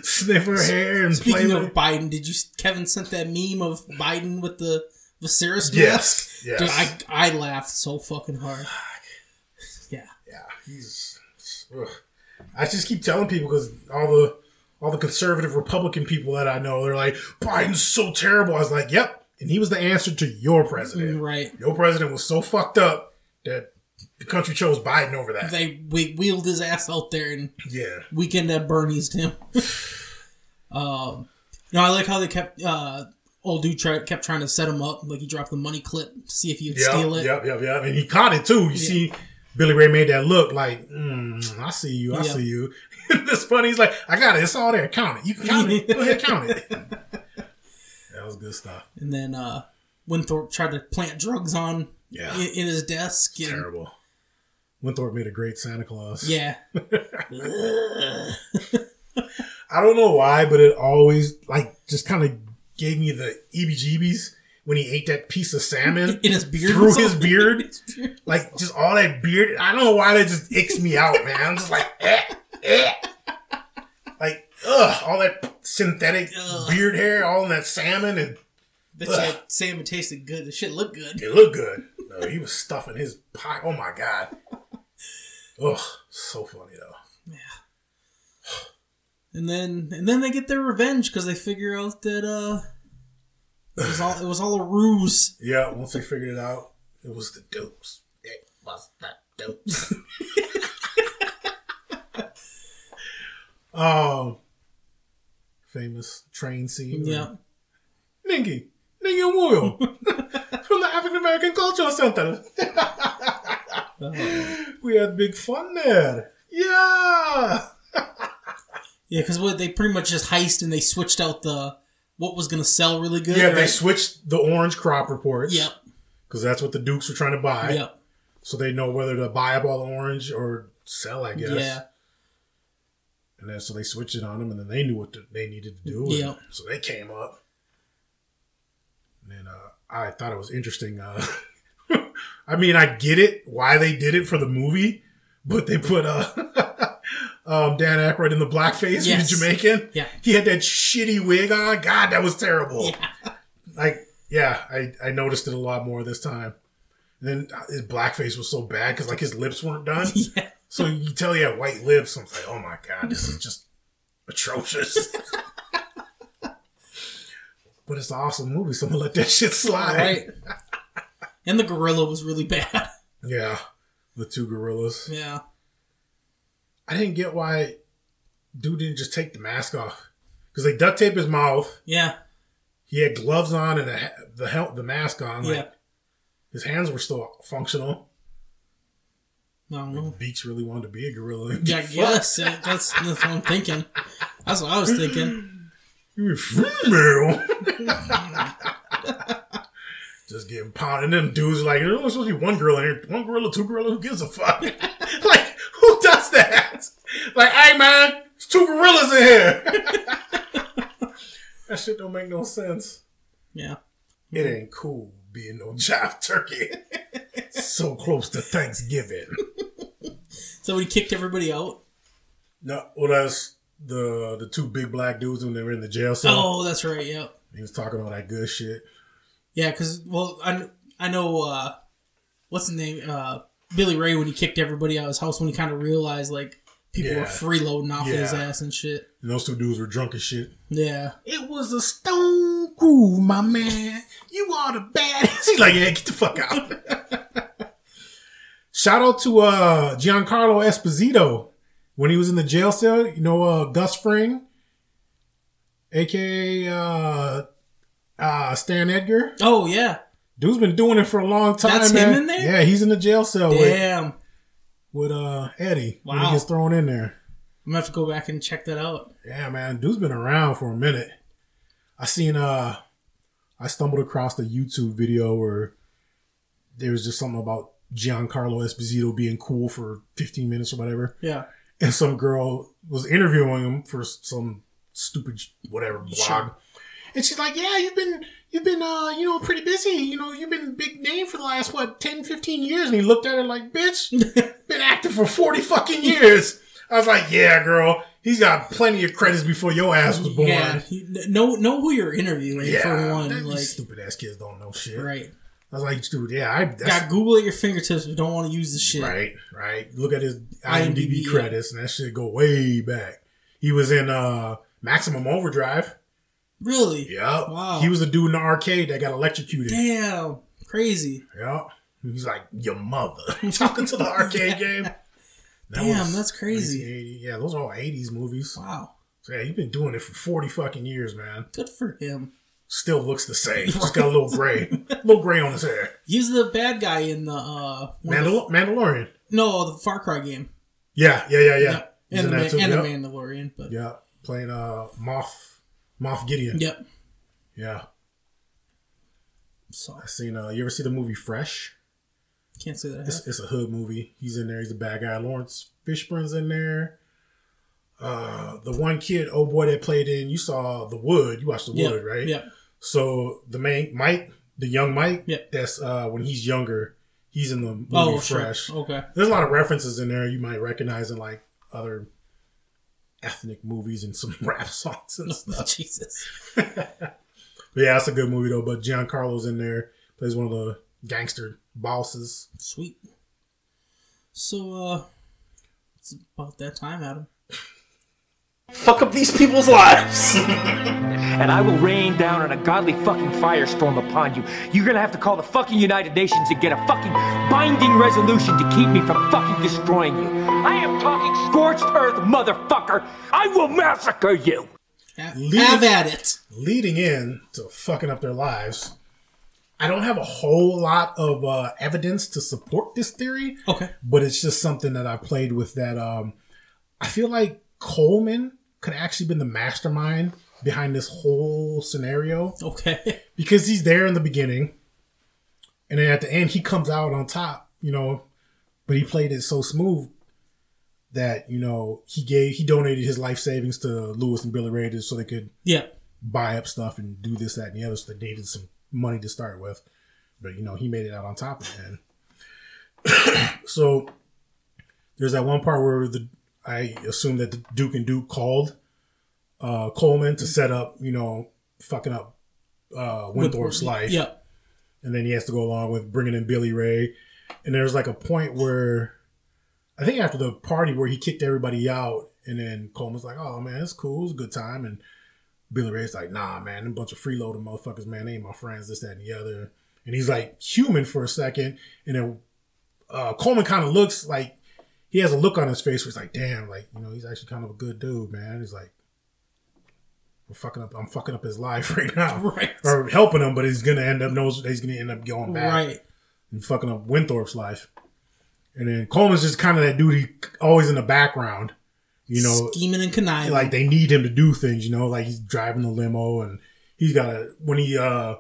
sniff her hair and Speaking of Biden, did you Kevin sent that meme of Biden with the Viserys mask? Yes, yes. Dude, I I laughed so fucking hard. Yeah. Yeah, he's. ugh. I just keep telling people because all the all the conservative Republican people that I know, they're like, Biden's so terrible. I was like, yep, and he was the answer to your president. Right. Your president was so fucked up that the country chose Biden over that. They we wheeled his ass out there and yeah, weekend at Bernie's him. [laughs] um, no, I like how they kept uh, old dude tried kept trying to set him up. Like he dropped the money clip to see if he would yep, steal it. yep, yep, yep. And he caught it too. You see, Billy Ray made that look like, mm, I see you, I Yeah. see you. [laughs] this funny. He's like, I got it. It's all there. Count it. You can count it. Go ahead, count it. [laughs] that was good stuff. And then uh, Winthorpe tried to plant drugs on Yeah. in, in his desk. And, Terrible. Winthorpe made a great Santa Claus. Yeah. [laughs] I don't know why, but it always like just kind of gave me the EBGBs when he ate that piece of salmon [laughs] In his beard. through his beard. [laughs] His beard. Like just all that beard. I don't know why that just icks me out, man. I'm just like, eh, eh. like ugh, all that synthetic Ugh. beard hair, all in that salmon, and Bet that salmon tasted good. The shit looked good. it looked good. No, he was stuffing his pie. Oh my god. Ugh, so funny though. And then and then they get their revenge because they figure out that uh it was all it was all a ruse. Yeah, once they figured it out, it was the dopes. It was the dopes. um, [laughs] famous train scene. Yeah. Ningy, Ningy and [laughs] from the African American Cultural Center. [laughs] we had big fun there. Yeah. Yeah, because what they pretty much just heist and they switched out the what was gonna sell really good. Yeah, they switched the orange crop reports. Yep. Because that's what the Dukes were trying to buy. Yep. So they know whether to buy up all the orange or sell, I guess. Yeah. And then so they switched it on them, and then they knew what to, they needed to do. Yeah. So they came up. And then uh, I thought it was interesting. Uh, [laughs] I mean, I get it why they did it for the movie, but they put uh, [laughs] um, Dan Aykroyd in the blackface. Yes. Jamaican. Yeah. He had that shitty wig on. God, that was terrible. Yeah. Like, yeah, I, I noticed it a lot more this time. And then uh, his blackface was so bad because like his lips weren't done. [laughs] Yeah. So you tell he had white lips. I'm like, oh my god, this is just atrocious. [laughs] but it's an awesome movie, so I'm gonna let that shit slide. Right. and the gorilla was really bad. [laughs] Yeah, the two gorillas. Yeah. I didn't get why dude didn't just take the mask off because they duct tape his mouth. Yeah. He had gloves on and a, the hel- the mask on. Like, Yeah. His hands were still functional. I don't know. Beeks really wanted to be a gorilla. Yeah, [laughs] yeah, that's that's what I'm thinking. That's what I was thinking. [laughs] You female. [laughs] Just getting pounded. And them dudes like, there's only supposed to be one gorilla here. One gorilla, two gorilla, who gives a fuck? like, who does that? Like, hey man, there's two gorillas in here. [laughs] that shit don't make no sense. Yeah. It ain't cool being no jive turkey. [laughs] so close to Thanksgiving. So he kicked everybody out. No, well, that's the the two big black dudes when they were in the jail cell. Oh, that's right. Yep. He was talking all that good shit. Yeah, because well, I I know uh, what's the name uh, Billy Ray when he kicked everybody out of his house when he kind of realized like people Yeah. were freeloading off his ass and shit. And those two dudes were drunk as shit. Yeah. It was a stone groove, my man. You are the baddest. [laughs] He's like, yeah, get the fuck out. [laughs] Shout out to uh Giancarlo Esposito when he was in the jail cell. You know, uh Gus Fring, aka uh, uh Stan Edgar. Oh yeah. Dude's been doing it for a long time. That's man. him in there? Yeah, he's in the jail cell with, Damn. with uh Eddie when he Wow. gets thrown in there. I'm gonna have to go back and check that out. Yeah, man, dude's been around for a minute. I seen uh I stumbled across a YouTube video where there was just something about Giancarlo Esposito being cool for 15 minutes or whatever. Yeah. and some girl was interviewing him for some stupid whatever blog, Sure. and she's like, "Yeah, you've been." You've been, uh, you know, pretty busy. You know, you've been big name for the last, what, 10, 15 years. And he looked at her like, bitch, [laughs] been acting for 40 fucking years. I was like, yeah, girl. He's got plenty of credits before your ass was born. Yeah, know know who you're interviewing Yeah, for one. like, stupid ass kids don't know shit. right? I was like, dude, yeah, I that's, Got Google at your fingertips, but don't want to use the shit. right, right. Look at his IMDb, IMDb, credits, and that shit go way back. He was in uh Maximum Overdrive. Really? Yep. Wow. He was the dude in the arcade that got electrocuted. Damn, crazy. Yep. He's like your mother [laughs] [laughs] talking to the arcade game. That Damn, that's crazy. Yeah, those are all '80s movies. Wow, So yeah, he's been doing it for 40 fucking years, man. good for him. Still looks the same. Just got a little [laughs] gray, little gray on his hair. He's the bad guy in the uh of the- Mandalorian. no the Far Cry game. Yeah, yeah, yeah, yeah. He's and in the, and the Mandalorian, but Yeah, playing uh Moff Moff Gideon. yep. Yeah, So I seen. Uh, you ever see the movie Fresh? can't say that. It's, it's a hood movie. He's in there. He's a bad guy. Laurence Fishburne's in there. Uh, the one kid, oh boy, that played in. You saw The Wood. You watched The Yeah, Wood, right? Yeah. So the main Mike, the young Mike. Yeah. That's uh when he's younger. He's in the movie Oh, sure. Fresh. Okay. There's a lot of references in there you might recognize in like other ethnic movies and some [laughs] rap songs and [laughs] stuff. Jesus. But yeah, it's a good movie though. But Giancarlo's in there, plays one of the gangster bosses. Sweet. So, uh, it's about that time, Adam. Fuck up these people's lives. [laughs] and I will rain down an ungodly fucking firestorm upon you. You're gonna have to call the fucking United Nations and get a fucking binding resolution to keep me from fucking destroying you. I am talking scorched earth, motherfucker. I will massacre you. Ha- Have it- at it. leading in to fucking up their lives. I don't have a whole lot of uh, evidence to support this theory, Okay. but it's just something that I played with. That um, I feel like Coleman could actually been the mastermind behind this whole scenario Okay. [laughs] because he's there in the beginning, and then at the end he comes out on top. You know, but he played it so smooth that you know he gave he donated his life savings to Lewis and Billy Ray so they could Yeah. buy up stuff and do this, that, and the other. So they needed some money to start with. But you know, he made it out on top of it. [clears throat] so there's that one part where the I assume that the Duke and Duke called uh Coleman to set up, you know, fucking up uh Winthorpe's life. Yeah. And then he has to go along with bringing in Billy Ray. And there's like a point where I think after the party where he kicked everybody out, and then Coleman's like, "Oh man, it's cool, it's a good time." And Billy Ray's like, "Nah, man, a bunch of freeloader motherfuckers, man, they ain't my friends, this, that, and the other." And he's like human for a second, and then uh, Coleman kind of looks like he has a look on his face where he's like, "Damn, like you know, he's actually kind of a good dude, man." He's like, "We're fucking up. I'm fucking up his life [laughs] right now, [laughs] Right. or helping him, but he's gonna end up knows he's gonna end up going back." Right. and fucking up Winthorpe's life. And then Coleman's just kind of that dude, he always in the background, you know, Scheming and conniving. like they need him to do things, you know, like he's driving the limo and he's got a, when he, uh,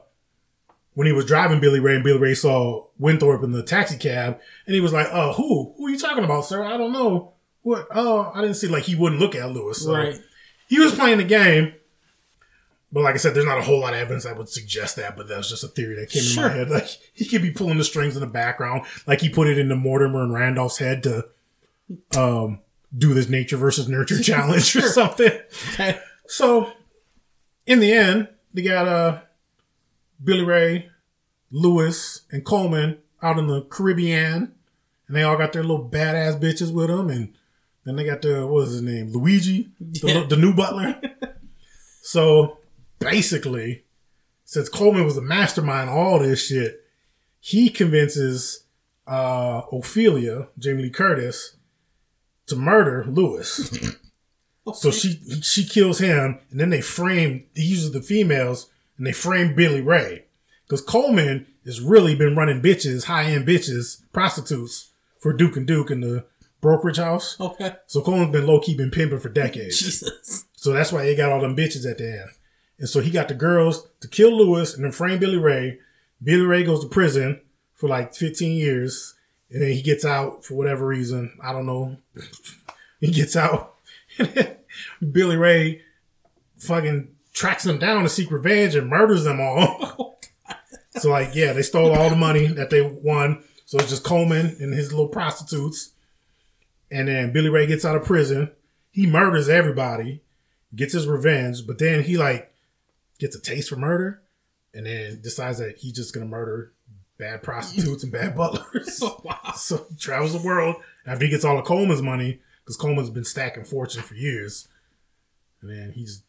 when he was driving Billy Ray and Billy Ray saw Winthorpe in the taxi cab and he was like, uh, who, who are you talking about, sir? I don't know. What? Oh, I didn't see, like, he wouldn't look at Lewis. So right. he was playing the game. But like I said, there's not a whole lot of evidence that would suggest that, but that's just a theory that came in my head. [laughs] Like he could be pulling the strings in the background, like he put it into Mortimer and Randolph's head to um do this nature versus nurture [laughs] challenge or something. So in the end, they got uh Billy Ray, Lewis, and Coleman out in the Caribbean, and they all got their little badass bitches with them, and then they got the what was his name, Luigi, the, Yeah. the new butler. [laughs] so basically, since Coleman was the mastermind of all this shit, he convinces uh Ophelia, Jamie Lee Curtis, to murder Lewis. [laughs] So she she kills him, and then they frame. He uses the females, and they frame Billy Ray because Coleman has really been running bitches, high end bitches, prostitutes for Duke and Duke in the brokerage house. Okay. So Coleman's been low key been pimping for decades. [laughs] Jesus. So that's why they got all them bitches at the end. And so he got the girls to kill Lewis and then frame Billy Ray. Billy Ray goes to prison for like 15 years. And then he gets out for whatever reason. I don't know. [laughs] He gets out. [laughs] Billy Ray fucking tracks them down to seek revenge and murders them all. [laughs] so like, yeah, they stole all the money that they won. So it's just Coleman and his little prostitutes. And then Billy Ray gets out of prison. He murders everybody, gets his revenge, but then he like gets a taste for murder and then decides that he's just gonna murder bad prostitutes and bad butlers. [laughs] wow. [laughs] So he travels the world after he gets all of Coleman's money, because Coleman's been stacking fortune for years. And then he's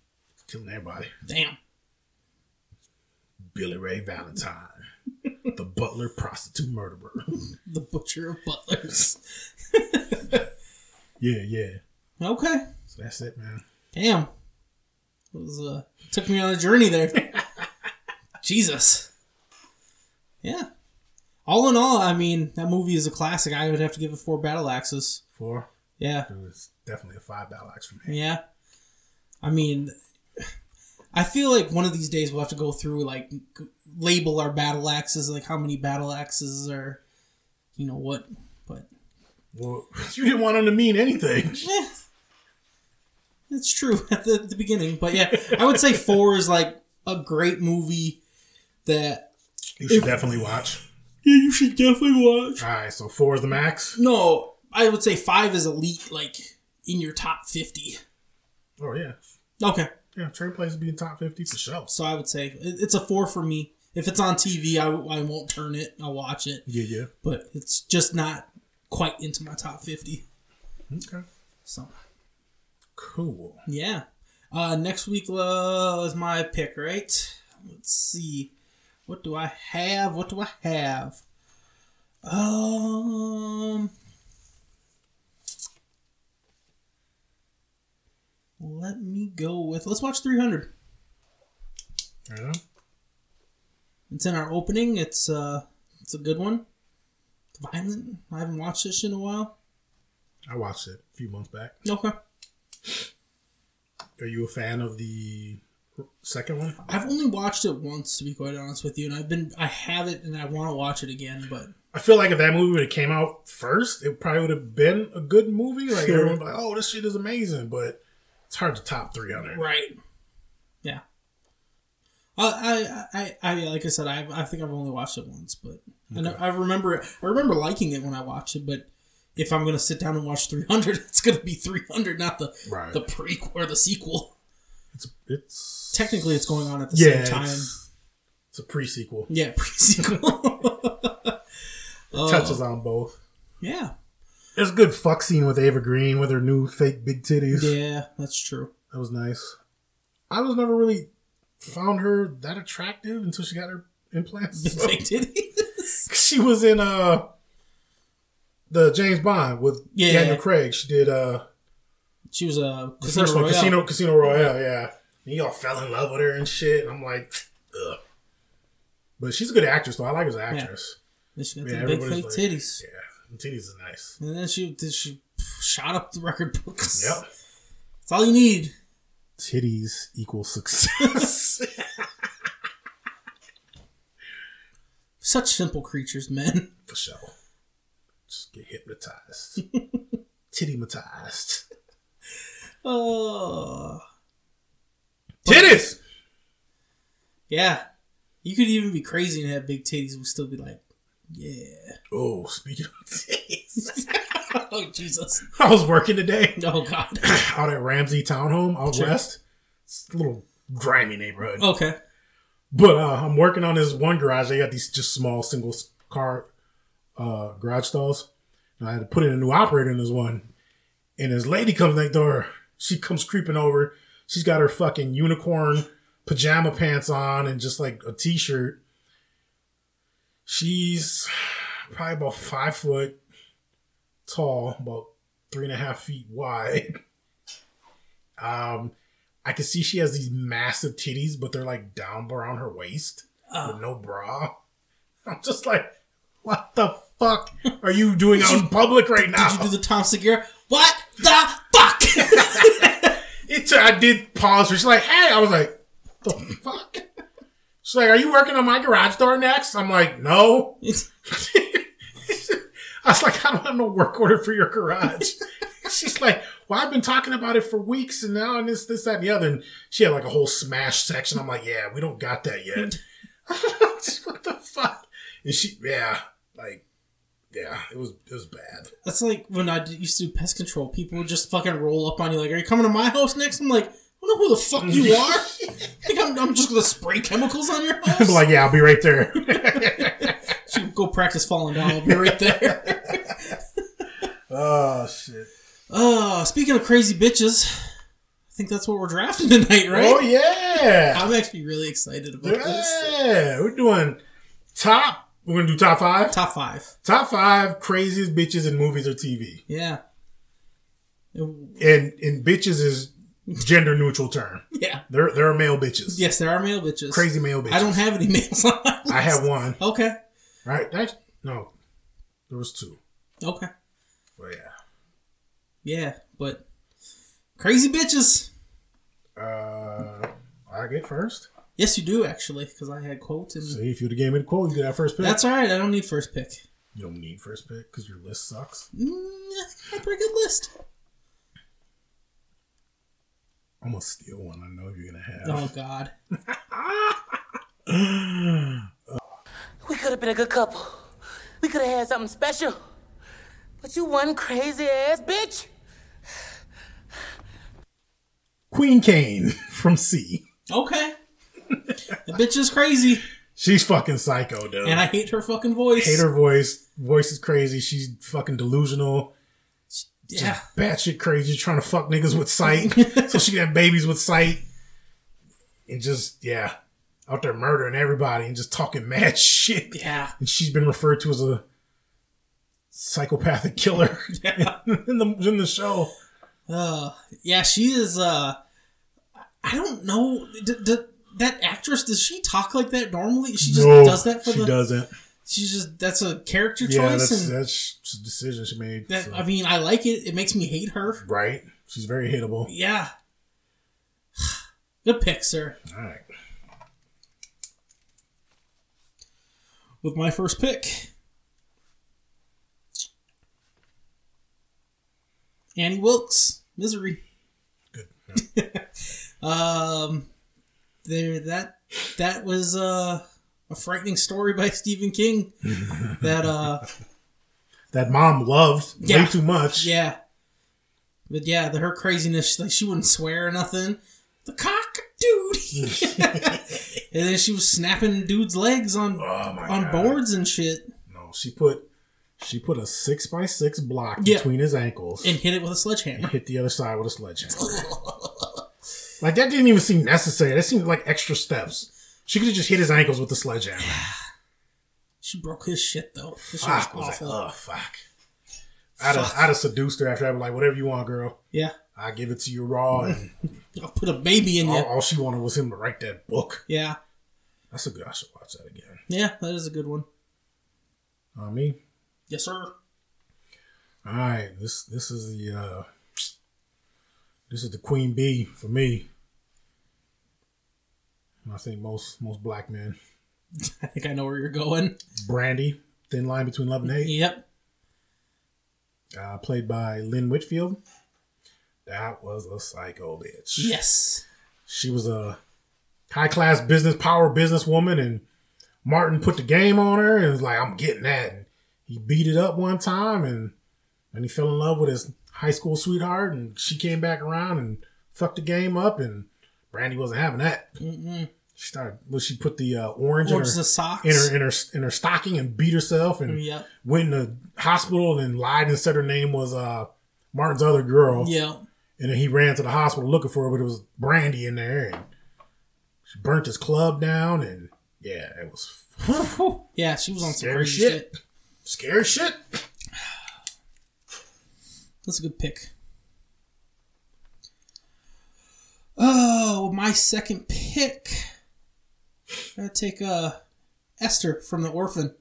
killing everybody. Damn. Billy Ray Valentine, the butler prostitute murderer. [laughs] The butcher of butlers. [laughs] yeah, yeah. Okay. So that's it, man. Damn. It was uh took me on a journey there. [laughs] Jesus. Yeah. All in all, I mean, that movie is a classic. I would have to give it four battle axes. Four. Yeah. It was definitely a five battle axe for me. Yeah. I mean, I feel like one of these days we'll have to go through like g- label our battle axes, like how many battle axes are, you know what, but Well, [laughs] you didn't want them to mean anything. [laughs] eh, it's true [laughs] at the, at the beginning. But yeah, I would say four is like a great movie that You should definitely watch. yeah you should definitely watch. All right, so four is the max. No, I would say five is elite, like in your top fifty. Oh yeah, Okay, yeah. Trade Plays would be in top fifty for sure. so I would say it's a four for me. If it's on TV, I, I won't turn it. I'll watch it. Yeah, yeah. but it's just not quite into my top 50. Okay, So, cool. yeah. Uh, next week uh, is my pick, right? Let's see. What do I have? What do I have? Um, let me go with. Let's watch 300. Right on. It's in our opening. It's uh, it's a good one. It's violent. I haven't watched this in a while. I watched it a few months back. Okay. Are you a fan of the second one? I've only watched it once, to be quite honest with you, and I've been I have it and I want to watch it again, but I feel like if that movie would have came out first, it probably would have been a good movie. Like [laughs] Sure. everyone's like, "Oh, this shit is amazing," but it's hard to top three hundred. right, yeah. I I I, I like I said, I I think I've only watched it once, but I, know, I remember I remember liking it when I watched it, but if I'm gonna sit down and watch 300, [laughs] it's gonna be 300, not the Right. the prequel or the sequel. It's it's Technically, it's going on at the yeah, same time. It's, it's a pre-sequel. Yeah, [laughs] pre-sequel. Oh, Touches on both. yeah, There's a good fuck scene with Eva Green with her new fake big titties. yeah, that's true. That was nice. I was never really found her that attractive until she got her implants. [laughs] So- Fake titties. [laughs] she was in uh the James Bond with Yeah. Daniel Craig. She did uh She was a the Casino first one, Royale. Casino Casino Royale, yeah. And he all fell in love with her and shit. I'm like, ugh. But she's a good actress though. I like her as an actress. Then she got Yeah, big fake like- titties. Yeah. Titties is nice. And then she then she shot up the record books. Yep. That's all you need. Titties equal success. [laughs] Such simple creatures, men. For sure. Just get hypnotized. Tittymatized. Oh. Titties! Yeah. You could even be crazy and have big titties and still be like, yeah. Oh, speaking of titties. [laughs] oh, Jesus. I was working today. Oh, God. [clears throat] out at Ramsey Townhome out Sure. west. It's a little grimy neighborhood. Okay. But uh, I'm working on this one garage. They got these just small single car uh, garage stalls. And I had to put in a new operator in this one. And this lady comes next door. She comes creeping over. She's got her fucking unicorn pajama pants on and just like a t-shirt. She's probably about five foot tall, about three and a half feet wide. Um, I can see she has these massive titties, but they're like down around her waist with no bra. [laughs] I'm just like, what the fuck are you doing out in public right now? Did you do the Tom Segura? What the fuck? [laughs] It's I did pause. She's like, "Hey," I was like, "The fuck." She's like, "Are you working on my garage door next?" I'm like, "No." [laughs] I was like, "I don't have no work order for your garage." [laughs] She's like, well, I've been talking about it for weeks and now and this, this, that, and the other. And she had like a whole smash section. I'm like, yeah, we don't got that yet. [laughs] what the fuck? And she, yeah, like, yeah, it was, it was bad. That's like when I used to do pest control. People would just fucking roll up on you like, "Are you coming to my house next?" I'm like, "I don't know who the fuck you mm. are. [laughs] think I'm, I'm just gonna spray chemicals on your I'm [laughs] house." like, yeah, I'll be right there. [laughs] Go practice falling down. I'll be right there. oh, shit. Oh, speaking of crazy bitches, I think that's what we're drafting tonight, right? Oh, yeah. I'm actually really excited about this. Yeah, we're doing top. We're gonna do top five. Top five. Top five craziest bitches in movies or TV. Yeah. And and bitches is gender neutral term. Yeah. There there are male bitches. Yes, there are male bitches. Crazy male bitches. I don't have any males on. I have one. Okay. Right? That's, no, there was two. Okay. But yeah. Yeah, but crazy bitches. Uh, I get first. Yes, you do actually, because I had quotes and See, if you'd have gave me the quote, you get that first pick. that's all right. I don't need first pick. you don't need first pick because your list sucks. Mm, I had a pretty good list. I'm gonna steal one. I know you're gonna have. Oh God. [laughs] We could have been a good couple. We could have had something special. But you one crazy ass bitch. Queen Kane [laughs] from See. Okay. the bitch is crazy, She's fucking psycho, dude. and I hate her fucking voice. hate her voice. Voice is crazy. She's fucking delusional. Yeah. Batshit crazy, trying to fuck niggas with sight, [laughs] so she can have babies with sight, and just yeah, out there murdering everybody and just talking [laughs] mad shit. Yeah. And she's been referred to as a psychopathic killer [laughs] in the in the show. Uh, yeah, she is. Uh, I don't know. D- d- that actress does she talk like that normally? She just No, does that for she the. She doesn't. She's just that's a character Yeah, choice, that's and that's a decision she made. that so. I mean, I like it. It makes me hate her. right? She's very hateable. Yeah. [sighs] Good pick, sir. All right. With my first pick, Annie Wilkes, Misery. Good. [laughs] Um, there that that was uh, a frightening story by [laughs] Stephen King. that uh, [laughs] That mom loved Yeah. way too much. yeah, but yeah, the her craziness, like she wouldn't swear or nothing. The cock, dude. [laughs] and then she was snapping dudes' legs on Oh on God. boards and shit, No, she put she put a six by six block Yeah. between his ankles and hit it with a sledgehammer. hit the other side with a sledgehammer. like that didn't even seem necessary. That seemed like extra steps. She could have just hit his ankles with the sledgehammer. She broke his shit though. This Fuck, was was like, oh fuck. I'd have, I'd have seduced her after that. I'd be like, whatever you want, girl. Yeah, I give it to you raw. [laughs] And I'll put a baby in you. all, all she wanted was him to write that book. Yeah, That's a good. I should watch that again. yeah, that is a good one. On me. Yes, sir. All right, this this is the uh this is the queen bee for me. I think most most black men. I [laughs] think I know where you're going. Brandi, thin line between love and hate, Yep. uh, played by Lynn Whitfield. That was a psycho bitch. Yes. She was a high class business power businesswoman, and Martin put the game on her and was like, "I'm getting that." And he beat it up one time, and and he fell in love with his high school sweetheart, and she came back around and fucked the game up, and Brandi wasn't having that. Mm-mm. She started. Well, she put the uh, orange, Orange in, her, socks. in her in her in her stocking and beat herself, and Yep. went in the hospital and lied and said her name was uh, Martin's other girl. Yeah. And then he ran to the hospital looking for her, but it was Brandy in there, and she burnt his club down, and yeah, it was Yeah, she was on some Scary crazy shit. shit. scary shit. That's a good pick. Oh, my second pick. I gotta take uh, Esther from The Orphan.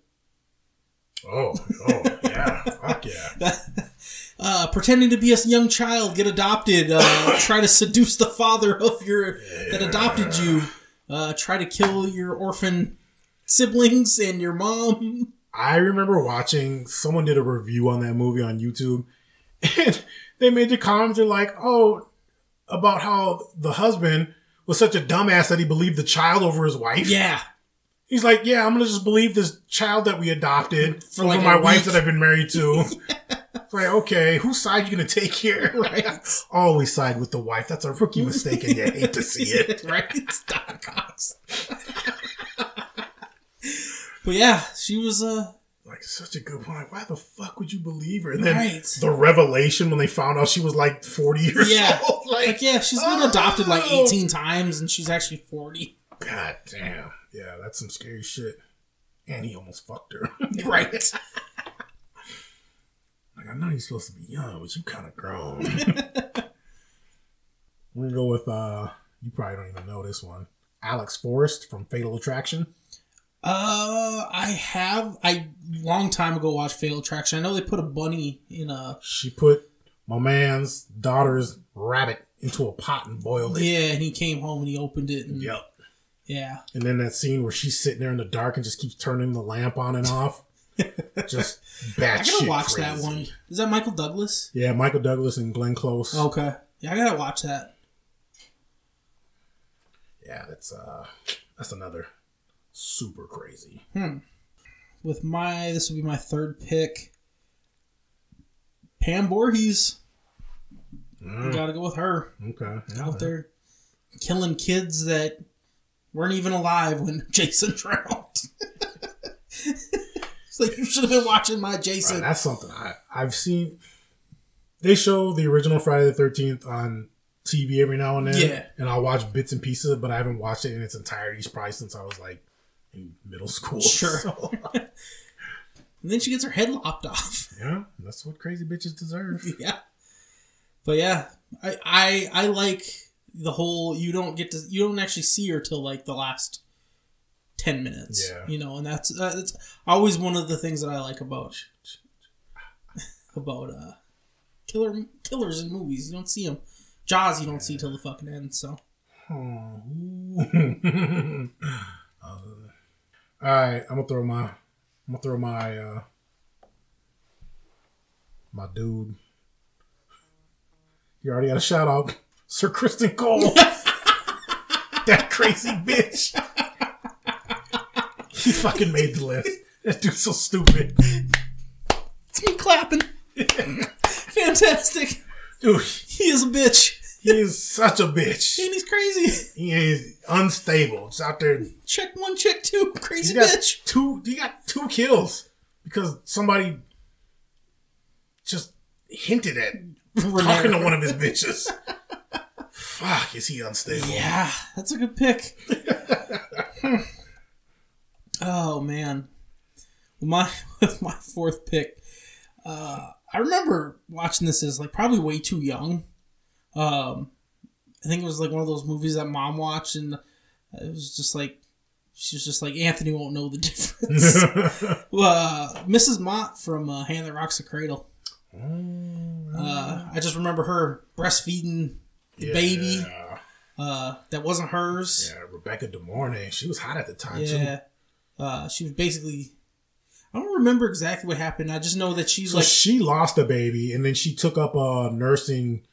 Oh, oh, yeah, fuck yeah. [laughs] Uh, pretending to be a young child, get adopted, uh, [coughs] try to seduce the father of your that adopted you, uh, try to kill your orphan siblings and your mom. I remember watching someone did a review on that movie on YouTube, [laughs] And they made the comments they're like, oh, about how the husband was such a dumbass that he believed the child over his wife. Yeah. He's like, yeah, I'm gonna just believe this child that we adopted For over like my wife that I've been married to. [laughs] Like, okay, whose side you gonna take here? [laughs] Right. Always side with the wife. That's a rookie mistake, and you hate to see it. [laughs] right? Cox. but yeah, she was uh Like, such a good point. Like, why the fuck would you believe her? And then Right. the revelation when they found out she was like 40 years yeah. old. [laughs] Like, yeah, she's been adopted like 18 times and she's actually 40. God damn. Yeah, that's some scary shit. And he almost fucked her. [laughs] [laughs] Right. Like, I know you're supposed to be young, but you kind of grown. We're gonna go with uh you probably don't even know this one. Alex Forrest from Fatal Attraction. Uh, I have I long time ago watched Fatal Attraction. I know they put a bunny in a She put my man's daughter's rabbit into a pot and boiled it. yeah, and he came home and he opened it. And, Yep. Yeah, And then that scene where she's sitting there in the dark and just keeps turning the lamp on and off. [laughs] just bad I gotta watch crazy. that one. Is that Michael Douglas? Yeah, Michael Douglas and Glenn Close. Okay, yeah, I gotta watch that. Yeah, that's uh that's another super crazy. Hmm. With my this would be my third pick. Pam Voorhees. Ah. Gotta go with her. Okay. Yeah, out there killing kids that weren't even alive when [laughs] Jason drowned. [laughs] it's like you should have been watching my Jason. Right, that's something I, I've seen. They show the original Friday the Thirteenth on TV every now and then. Yeah. and I'll watch bits and pieces, but I haven't watched it in its entirety probably since I was like in middle school. [laughs] Sure. So, [laughs] and then she gets her head lopped off. [laughs] yeah, that's what crazy bitches deserve. yeah. But yeah, I, I I like the whole you don't get to you don't actually see her till like the last ten minutes. Yeah. You know, and that's uh, that's always one of the things that I like about about uh killer killers in movies. You don't see them. Jaws, you don't see till the fucking end. So Uh, all right, I'm gonna throw my, I'm gonna throw my, uh, my dude. You already got a shout out, [laughs] Sir Criston Cole. [laughs] that crazy bitch. He fucking made the list. That dude's so stupid, it's me clapping. [laughs] Fantastic. dude. He is a bitch. He is such a bitch. And he's crazy. He is unstable. Just out there. Check one, check two. Crazy got bitch. two. He got two kills because somebody just hinted at talking to one of his bitches. Fuck, is he unstable? Yeah, that's a good pick. Hmm. oh man, my [laughs] with my fourth pick, uh, I remember watching this as like probably way too young. Um, I think it was like one of those movies that mom watched, and it was just like she was just like Anthony won't know the [laughs] difference. [laughs] uh, Mrs. Mott from uh, Hand That Rocks the Cradle. Uh, I just remember her breastfeeding the baby uh, that wasn't hers. yeah, Rebecca De Mornay. She was hot at the time too. Yeah. Uh, she was basically. I don't remember exactly what happened. I just know that she's. So like. she lost a baby, and then she took up a nursing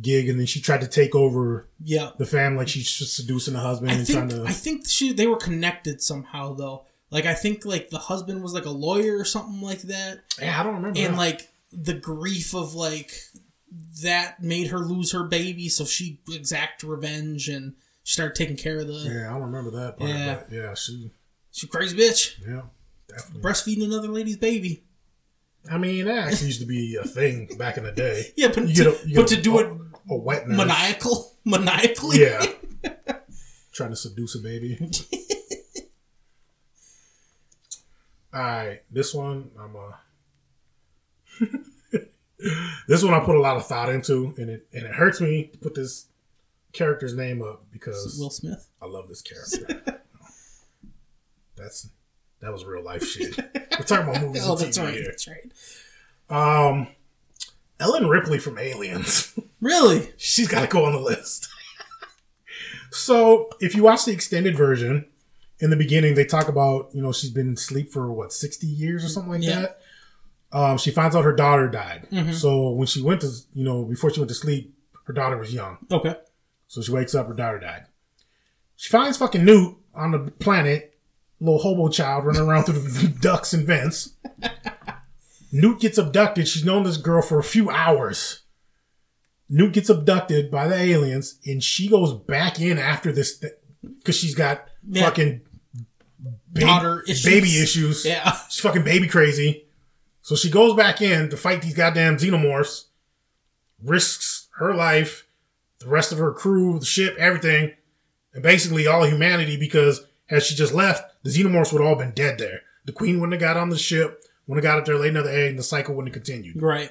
gig, and then she tried to take over yeah. the family. Like she's just seducing the husband I and think trying to. I think she they were connected somehow though. Like I think like the husband was like a lawyer or something like that, yeah, I don't remember. and that. like the grief of like that made her lose her baby, so she exact revenge and she started taking care of the. yeah, I don't remember that. Part, Yeah. but yeah, she. She crazy bitch Yeah, definitely. breastfeeding another lady's baby. I mean, that actually used to be a thing back in the day. [laughs] Yeah, but You to, a- you but to do it A wet nurse. maniacal [laughs] maniacally. Yeah. [laughs] Trying to seduce a baby. [laughs] All right, this one I'm uh This one I put a lot of thought into and it and it hurts me to put this character's name up because Will Smith. I love this character. That's that was real life shit. We're talking about movies Oh, and that's TV right. here. That's right. Um Ellen Ripley from Aliens. [laughs] Really? she's got to go on the list. [laughs] so, if you watch the extended version, in the beginning they talk about you know she's been asleep for what sixty years or something like Yeah. that. Um, she finds out her daughter died. Mhm. So when she went to, you know, before she went to sleep, her daughter was young. Okay. So she wakes up, her daughter died. She finds fucking Newt on the planet, little hobo child running around through the [laughs] ducks and vents. Newt gets abducted. She's known this girl for a few hours. Newt gets abducted by the aliens, and she goes back in after this because she's got Yeah. fucking ba- Daughter issues. baby issues. Yeah. she's fucking baby crazy. So she goes back in to fight these goddamn xenomorphs, risks her life, the rest of her crew, the ship, everything, and basically all humanity because had she just left, the xenomorphs would have all been dead there. The queen wouldn't have got on the ship, wouldn't have got up there, laid another egg, and the cycle wouldn't continue. Right.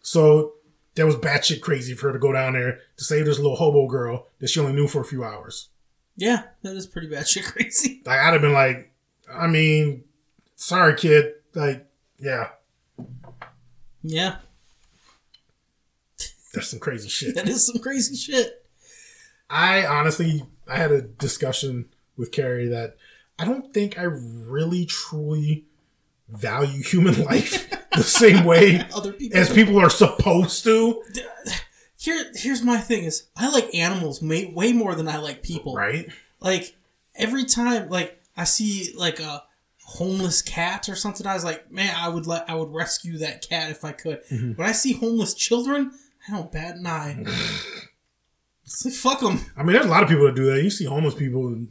So that was batshit crazy for her to go down there to save this little hobo girl that she only knew for a few hours. Yeah, that is pretty bad [laughs] shit crazy. Like I'd have been like, I mean, sorry, kid. Like, yeah, Yeah, that's some crazy [laughs] shit. that is some crazy shit. I honestly, I had a discussion with Carrie that I don't think I really truly value human [laughs] life the same way [laughs] Other people as people are supposed to. Here, here's my thing: is I like animals way, way more than I like people. Right? Like every time, like I see like a homeless cat or something, I was like, man, I would let, I would rescue that cat if I could. Mhm. When I see homeless children, I don't bat an eye. like fuck them. I mean, there's a lot of people that do that. You see homeless people and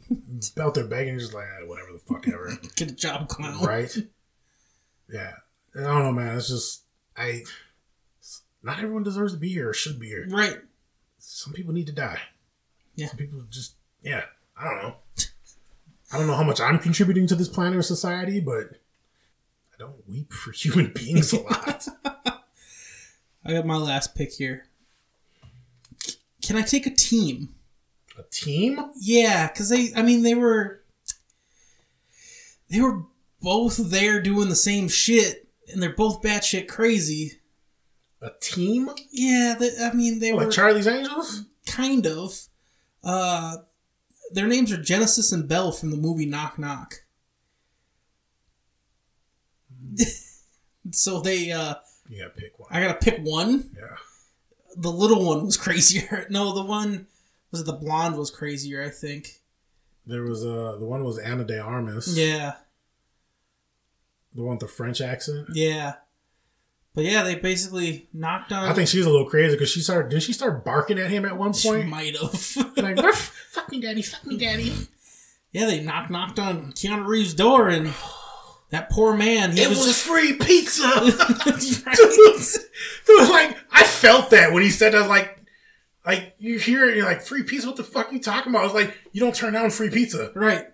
out there begging, just like "Ah, whatever the fuck ever. [laughs] Get a job, clown. right? Yeah, I don't know, man. It's just I. Not everyone deserves to be here or should be here. Right. Some people need to die. Yeah. Some people just yeah. I don't know. I don't know how much I'm contributing to this planet or society, but I don't weep for [laughs] human beings a lot. [laughs] I got my last pick here. Can I take a team? A team? Yeah, because they, I mean, they were, they were both there doing the same shit, and they're both batshit crazy. A team? Yeah, they, I mean, they Like were Charlie's Angels? kind of. Uh, their names are Genesis and Bell from the movie Knock Knock. [laughs] so they, uh, You gotta pick one. I gotta pick one. Yeah. The little one was [laughs] crazier. No, the one was the blonde was crazier. I think. There was uh the one was Ana de Armas. Yeah, The one with the French accent. yeah. But yeah, they basically knocked on. I think she's a little crazy because she started. Did she start barking at him at one point? she might have. [laughs] like, fuck me, daddy, fuck me, daddy. yeah, they knocked knocked on Keanu Reeves' door, and that poor man. He It was, was just free pizza. [laughs] [laughs] Dude, like I felt that when he said that. Like, like you hear it, you're like free pizza. What the fuck are you talking about? I was like, you don't turn down free pizza. right.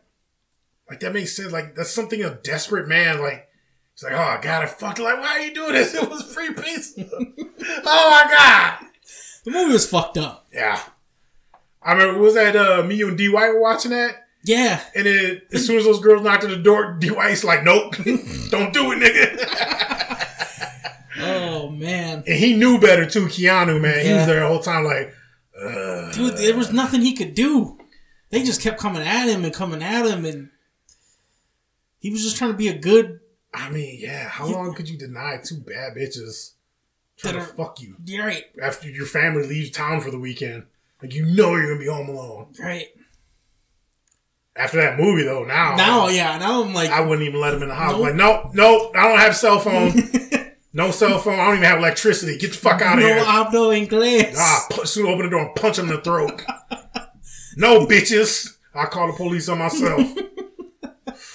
Like that makes sense. Like that's something a desperate man like. He's like, oh god, I fucked. Like, why are you doing this? [laughs] It was free pizza. [laughs] oh my god. The movie was fucked up. Yeah. I remember was that uh, me and D White were watching that, Yeah, and then as soon as those girls knocked on the door, D White's like, nope, [laughs] don't do it, nigga. Oh man, and he knew better too. Keanu, man, he was there the whole time, like. dude, there was nothing he could do. They just kept coming at him and coming at him, and he was just trying to be a good. I mean, yeah. How long could you deny two bad bitches trying to fuck you You're right, after your family leaves town for the weekend? Like you know you're gonna be home alone. right. After that movie, though, now Now, yeah, now I'm like, I wouldn't even let him in the house. Nope. Like, nope, nope, I don't have cell phone. [laughs] no cell phone. I don't even have electricity. Get the fuck out of no here. No hablo inglés. Ah, soon open the door and punch him in the throat. [laughs] no, bitches. I'll call the police on myself. [laughs]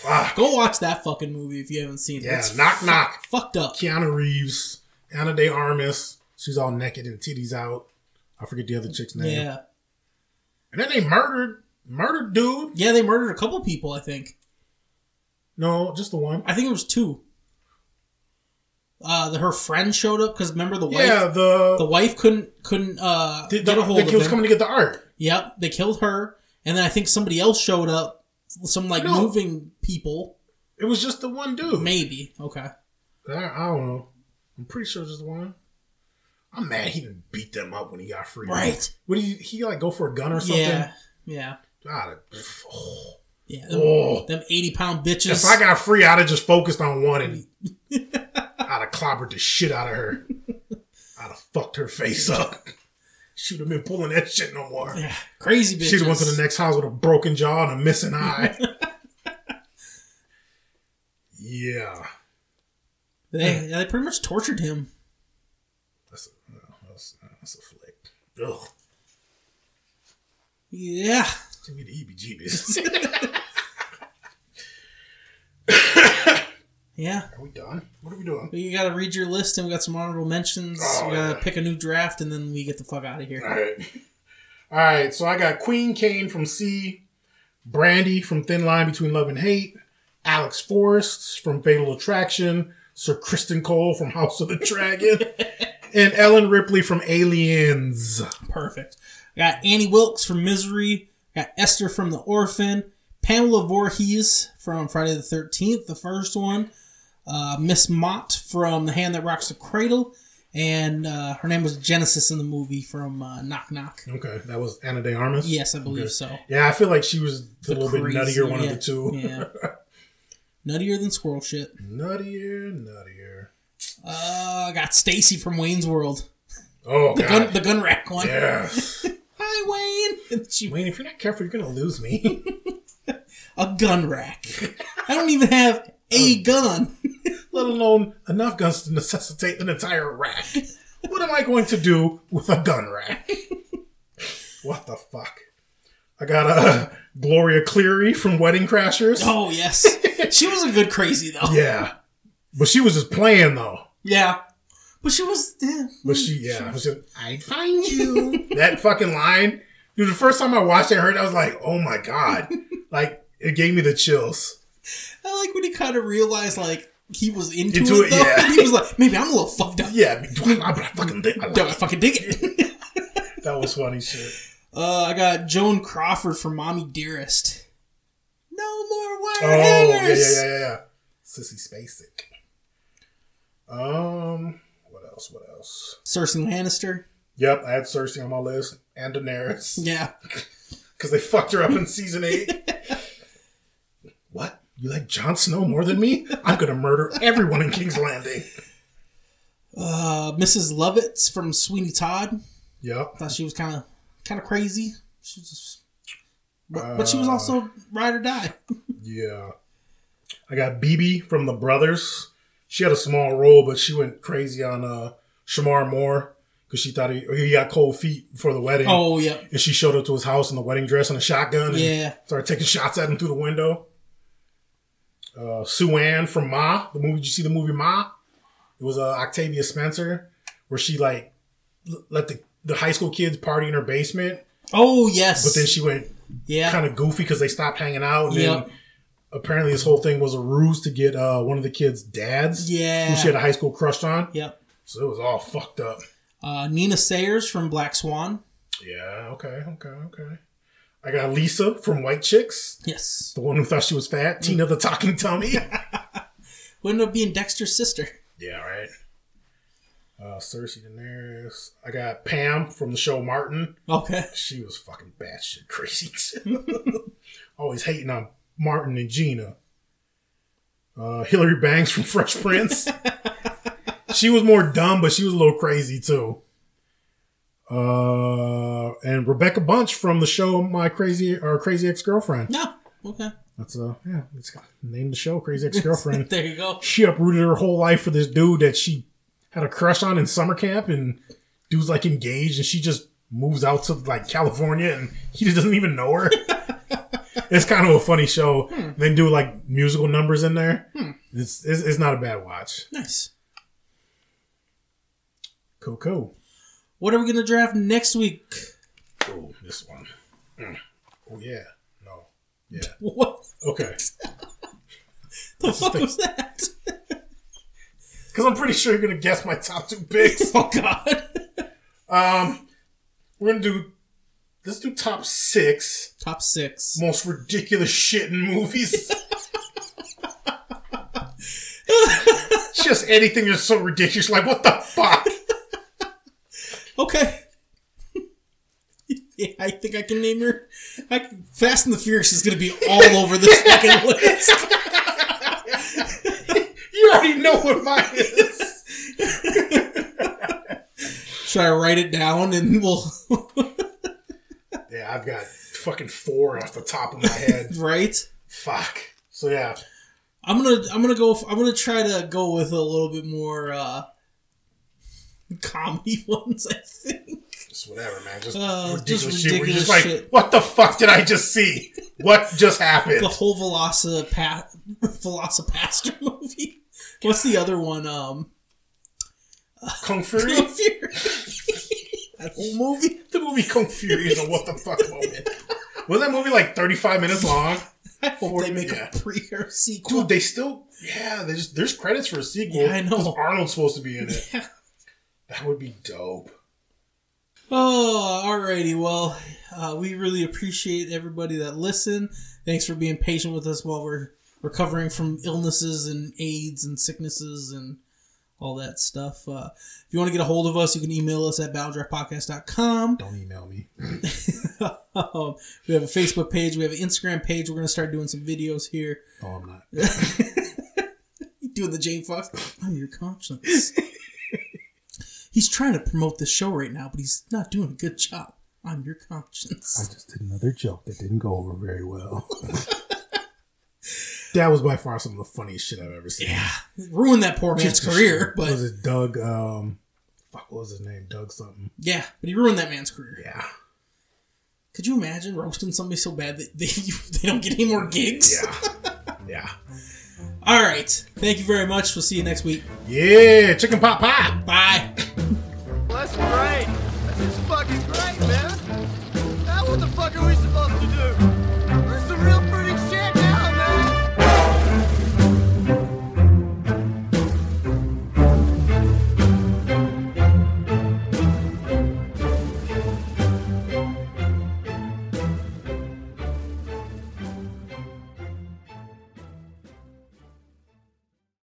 Fuck. Go watch that fucking movie if you haven't seen it. Yeah, It's knock, fu- knock. Fucked up. Keanu Reeves, Ana de Armas. She's all naked and titties out. I forget the other chick's name. Yeah, And then they murdered, murdered dude. yeah. They murdered a couple people. I think. No, just the one. I think it was two. Uh, the, her friend showed up because remember the wife. Yeah, the the wife couldn't couldn't uh the, the, get a hold the of kid was coming to get the art. Yep, they killed her, and then I think somebody else showed up. Some like No. moving people, It was just the one dude. maybe. Okay. I, I don't know. I'm pretty sure it's just the one. I'm mad he didn't beat them up when he got free. Right. What did he, he like go for a gun or something? Yeah. [sighs] Yeah. God, oh. Yeah. Them, Oh. them eighty pound bitches. If I got free, I'd have just focused on one and [laughs] I'd have clobbered the shit out of her. [laughs] I'd have fucked her face up. She'd have been pulling that shit no more. Yeah, crazy bitches. She'd have went to the next house with a broken jaw and a missing eye. [laughs] yeah. They, yeah, they pretty much tortured him. That's a, that's, that's a flick. Ugh. Yeah. Give me the heebie-jeebies. [laughs] Yeah. Are we done? What are we doing? You gotta read your list and we got some honorable mentions. Oh, we gotta yeah. pick a new draft and then we get the fuck out of here. All right. All right. So I got Queen Kane from See, Brandi from Thin Line Between Love and Hate, Alex Forrest from Fatal Attraction, Sir Criston Cole from House of the Dragon, [laughs] and Ellen Ripley from Aliens. Perfect. I got Annie Wilkes from Misery. I got Esther from The Orphan. Pamela Voorhees from Friday the 13th, the first one. Uh, Miss Mott from The Hand That Rocks the Cradle. And uh, her name was Genesis in the movie from uh, Knock Knock. Okay, that was Ana de Armas. Yes, I believe Okay. so. Yeah, I feel like she was The a little bit nuttier one yeah, of the two. Yeah. [laughs] Nuttier than squirrel shit. nuttier, nuttier. Uh, I got Stacy from Wayne's World. Oh The god. gun, the gun rack one. Yes. [laughs] Hi, Wayne. She- Wayne, if you're not careful, you're gonna lose me. [laughs] a gun rack. I don't even have a gun. [laughs] Let alone enough guns to necessitate an entire rack. What am I going to do with a gun rack? What the fuck? I got uh, Gloria Cleary from Wedding Crashers. Oh yes, she was a good crazy though. Yeah. But she was just playing though. Yeah, but she was. Yeah. But she, yeah, was just, I'd find you. [laughs] that fucking line, dude. The first time I watched it, I heard, it, I was like, oh my god, [laughs] like it gave me the chills. I like when he kind of realized like he was into, Into it. it, though. yeah. [laughs] he was like, maybe I'm a little fucked up. Yeah, do I, fucking dig. I like I fucking dig it. [laughs] That was funny shit. [laughs] uh, I got Joan Crawford from Mommy Dearest. No more wire Oh yeah, hangers. yeah, yeah, yeah, yeah. Sissy Spacek. Um, what else? What else? Cersei Lannister. Yep, I had Cersei on my list and Daenerys Yeah. because they fucked her up in season eight. what? You like Jon Snow more than me? I'm gonna murder everyone in King's Landing. Uh, Mrs. Lovett from Sweeney Todd. Yep. Thought she was kind of kind of crazy. She was just, but, but she was also ride or die. [laughs] Yeah. I got BB from the Brothers. She had a small role, but she went crazy on uh Shemar Moore because she thought he, he got cold feet for the wedding. Oh yeah, And she showed up to his house in the wedding dress and a shotgun and Yeah. started taking shots at him through the window. Uh, Sue Ann from Ma, the movie. Did you see the movie Ma? It was uh, Octavia Spencer, where she like l- let the, the high school kids party in her basement, Oh yes. but then she went yeah. kind of goofy because they stopped hanging out. And Yep. then apparently this whole thing was a ruse to get uh, one of the kids' dads, Yeah. who she had a high school crush on. Yep. So it was all fucked up. Uh, Nina Sayers from Black Swan. Yeah. Okay. Okay. Okay. I got Lisa from White Chicks, Yes. the one who thought she was fat. Tina the talking tummy. [laughs] Who ended up being Dexter's sister. yeah. Right. Uh, Cersei Daenerys. I got Pam from the show Martin. Okay. She was fucking batshit crazy. too. [laughs] Always hating on Martin and Gina. Uh, Hillary Banks from Fresh Prince. [laughs] she was more dumb, but she was a little crazy too. Uh, and Rebecca Bunch from the show My Crazy or Crazy Ex Girlfriend. No. Okay. That's uh yeah, it's got name the show Crazy Ex Girlfriend. [laughs] There you go. she uprooted her whole life for this dude that she had a crush on in summer camp, and dude's like engaged, and she just moves out to like California, and he just doesn't even know her. [laughs] it's kind of a funny show. They do like musical numbers in there. It's, it's it's not a bad watch. Nice. Cool, cool. What are we gonna draft next week? Oh, this one. Mm. Oh yeah, no, yeah. [laughs] What Okay, [laughs] the fuck was that? [laughs] because I'm pretty sure you're gonna guess my top two picks. Oh god. Um, we're gonna do. Let's do top six Top six. most ridiculous shit in movies. Just anything that's so ridiculous, like what the fuck? Okay. [laughs] yeah, I think I can name her. I Fast and the Furious is gonna be all over this [laughs] fucking list. You already know what mine is. [laughs] Should I write it down and we'll Yeah, I've got fucking four off the top of my head. right? Fuck. So yeah, I'm gonna I'm gonna go. I'm gonna try to go with a little bit more uh comedy [laughs] ones. I think. just whatever, man. Just Uh, ridiculous, just shit. We're ridiculous just like, shit. what the fuck did I just see? What just happened? The whole Velocipa- [laughs] Velocipastor movie. What's the other one? Um, [laughs] Kung Fury? Kung Fury. that whole movie. the movie Kung Fury is a what the fuck moment. Was that movie like 35 minutes long? I hope they make Yeah. a pre or sequel. Dude, they still, yeah, there's there's credits for a sequel. Yeah, I know. Arnold's supposed to be in it. Yeah. That would be dope. Oh, alrighty. Well, uh, we really appreciate everybody that listened. Thanks for being patient with us while we're recovering from illnesses and AIDS and sicknesses and all that stuff. Uh, if you want to get a hold of us, you can email us at battledraftpodcast.com. Don't email me. [laughs] [laughs] um, we have a Facebook page. We have an Instagram page. We're going to start doing some videos here. Oh, I'm not. [laughs] Doing the Jane Fox. I'm your conscience. He's trying to promote this show right now, but he's not doing a good job. I'm your conscience. I just did another joke that didn't go over very well. [laughs] that was by far some of the funniest shit I've ever seen. Yeah, ruined that poor man's career, but was it Doug? Um, fuck, what was his name? Doug something. yeah, but he ruined that man's career. Yeah, Could you imagine roasting somebody so bad that they [laughs] they don't get any more gigs? yeah, yeah, All right. Thank you very much. We'll see you next week. yeah. Chicken pot pie. Bye. Great.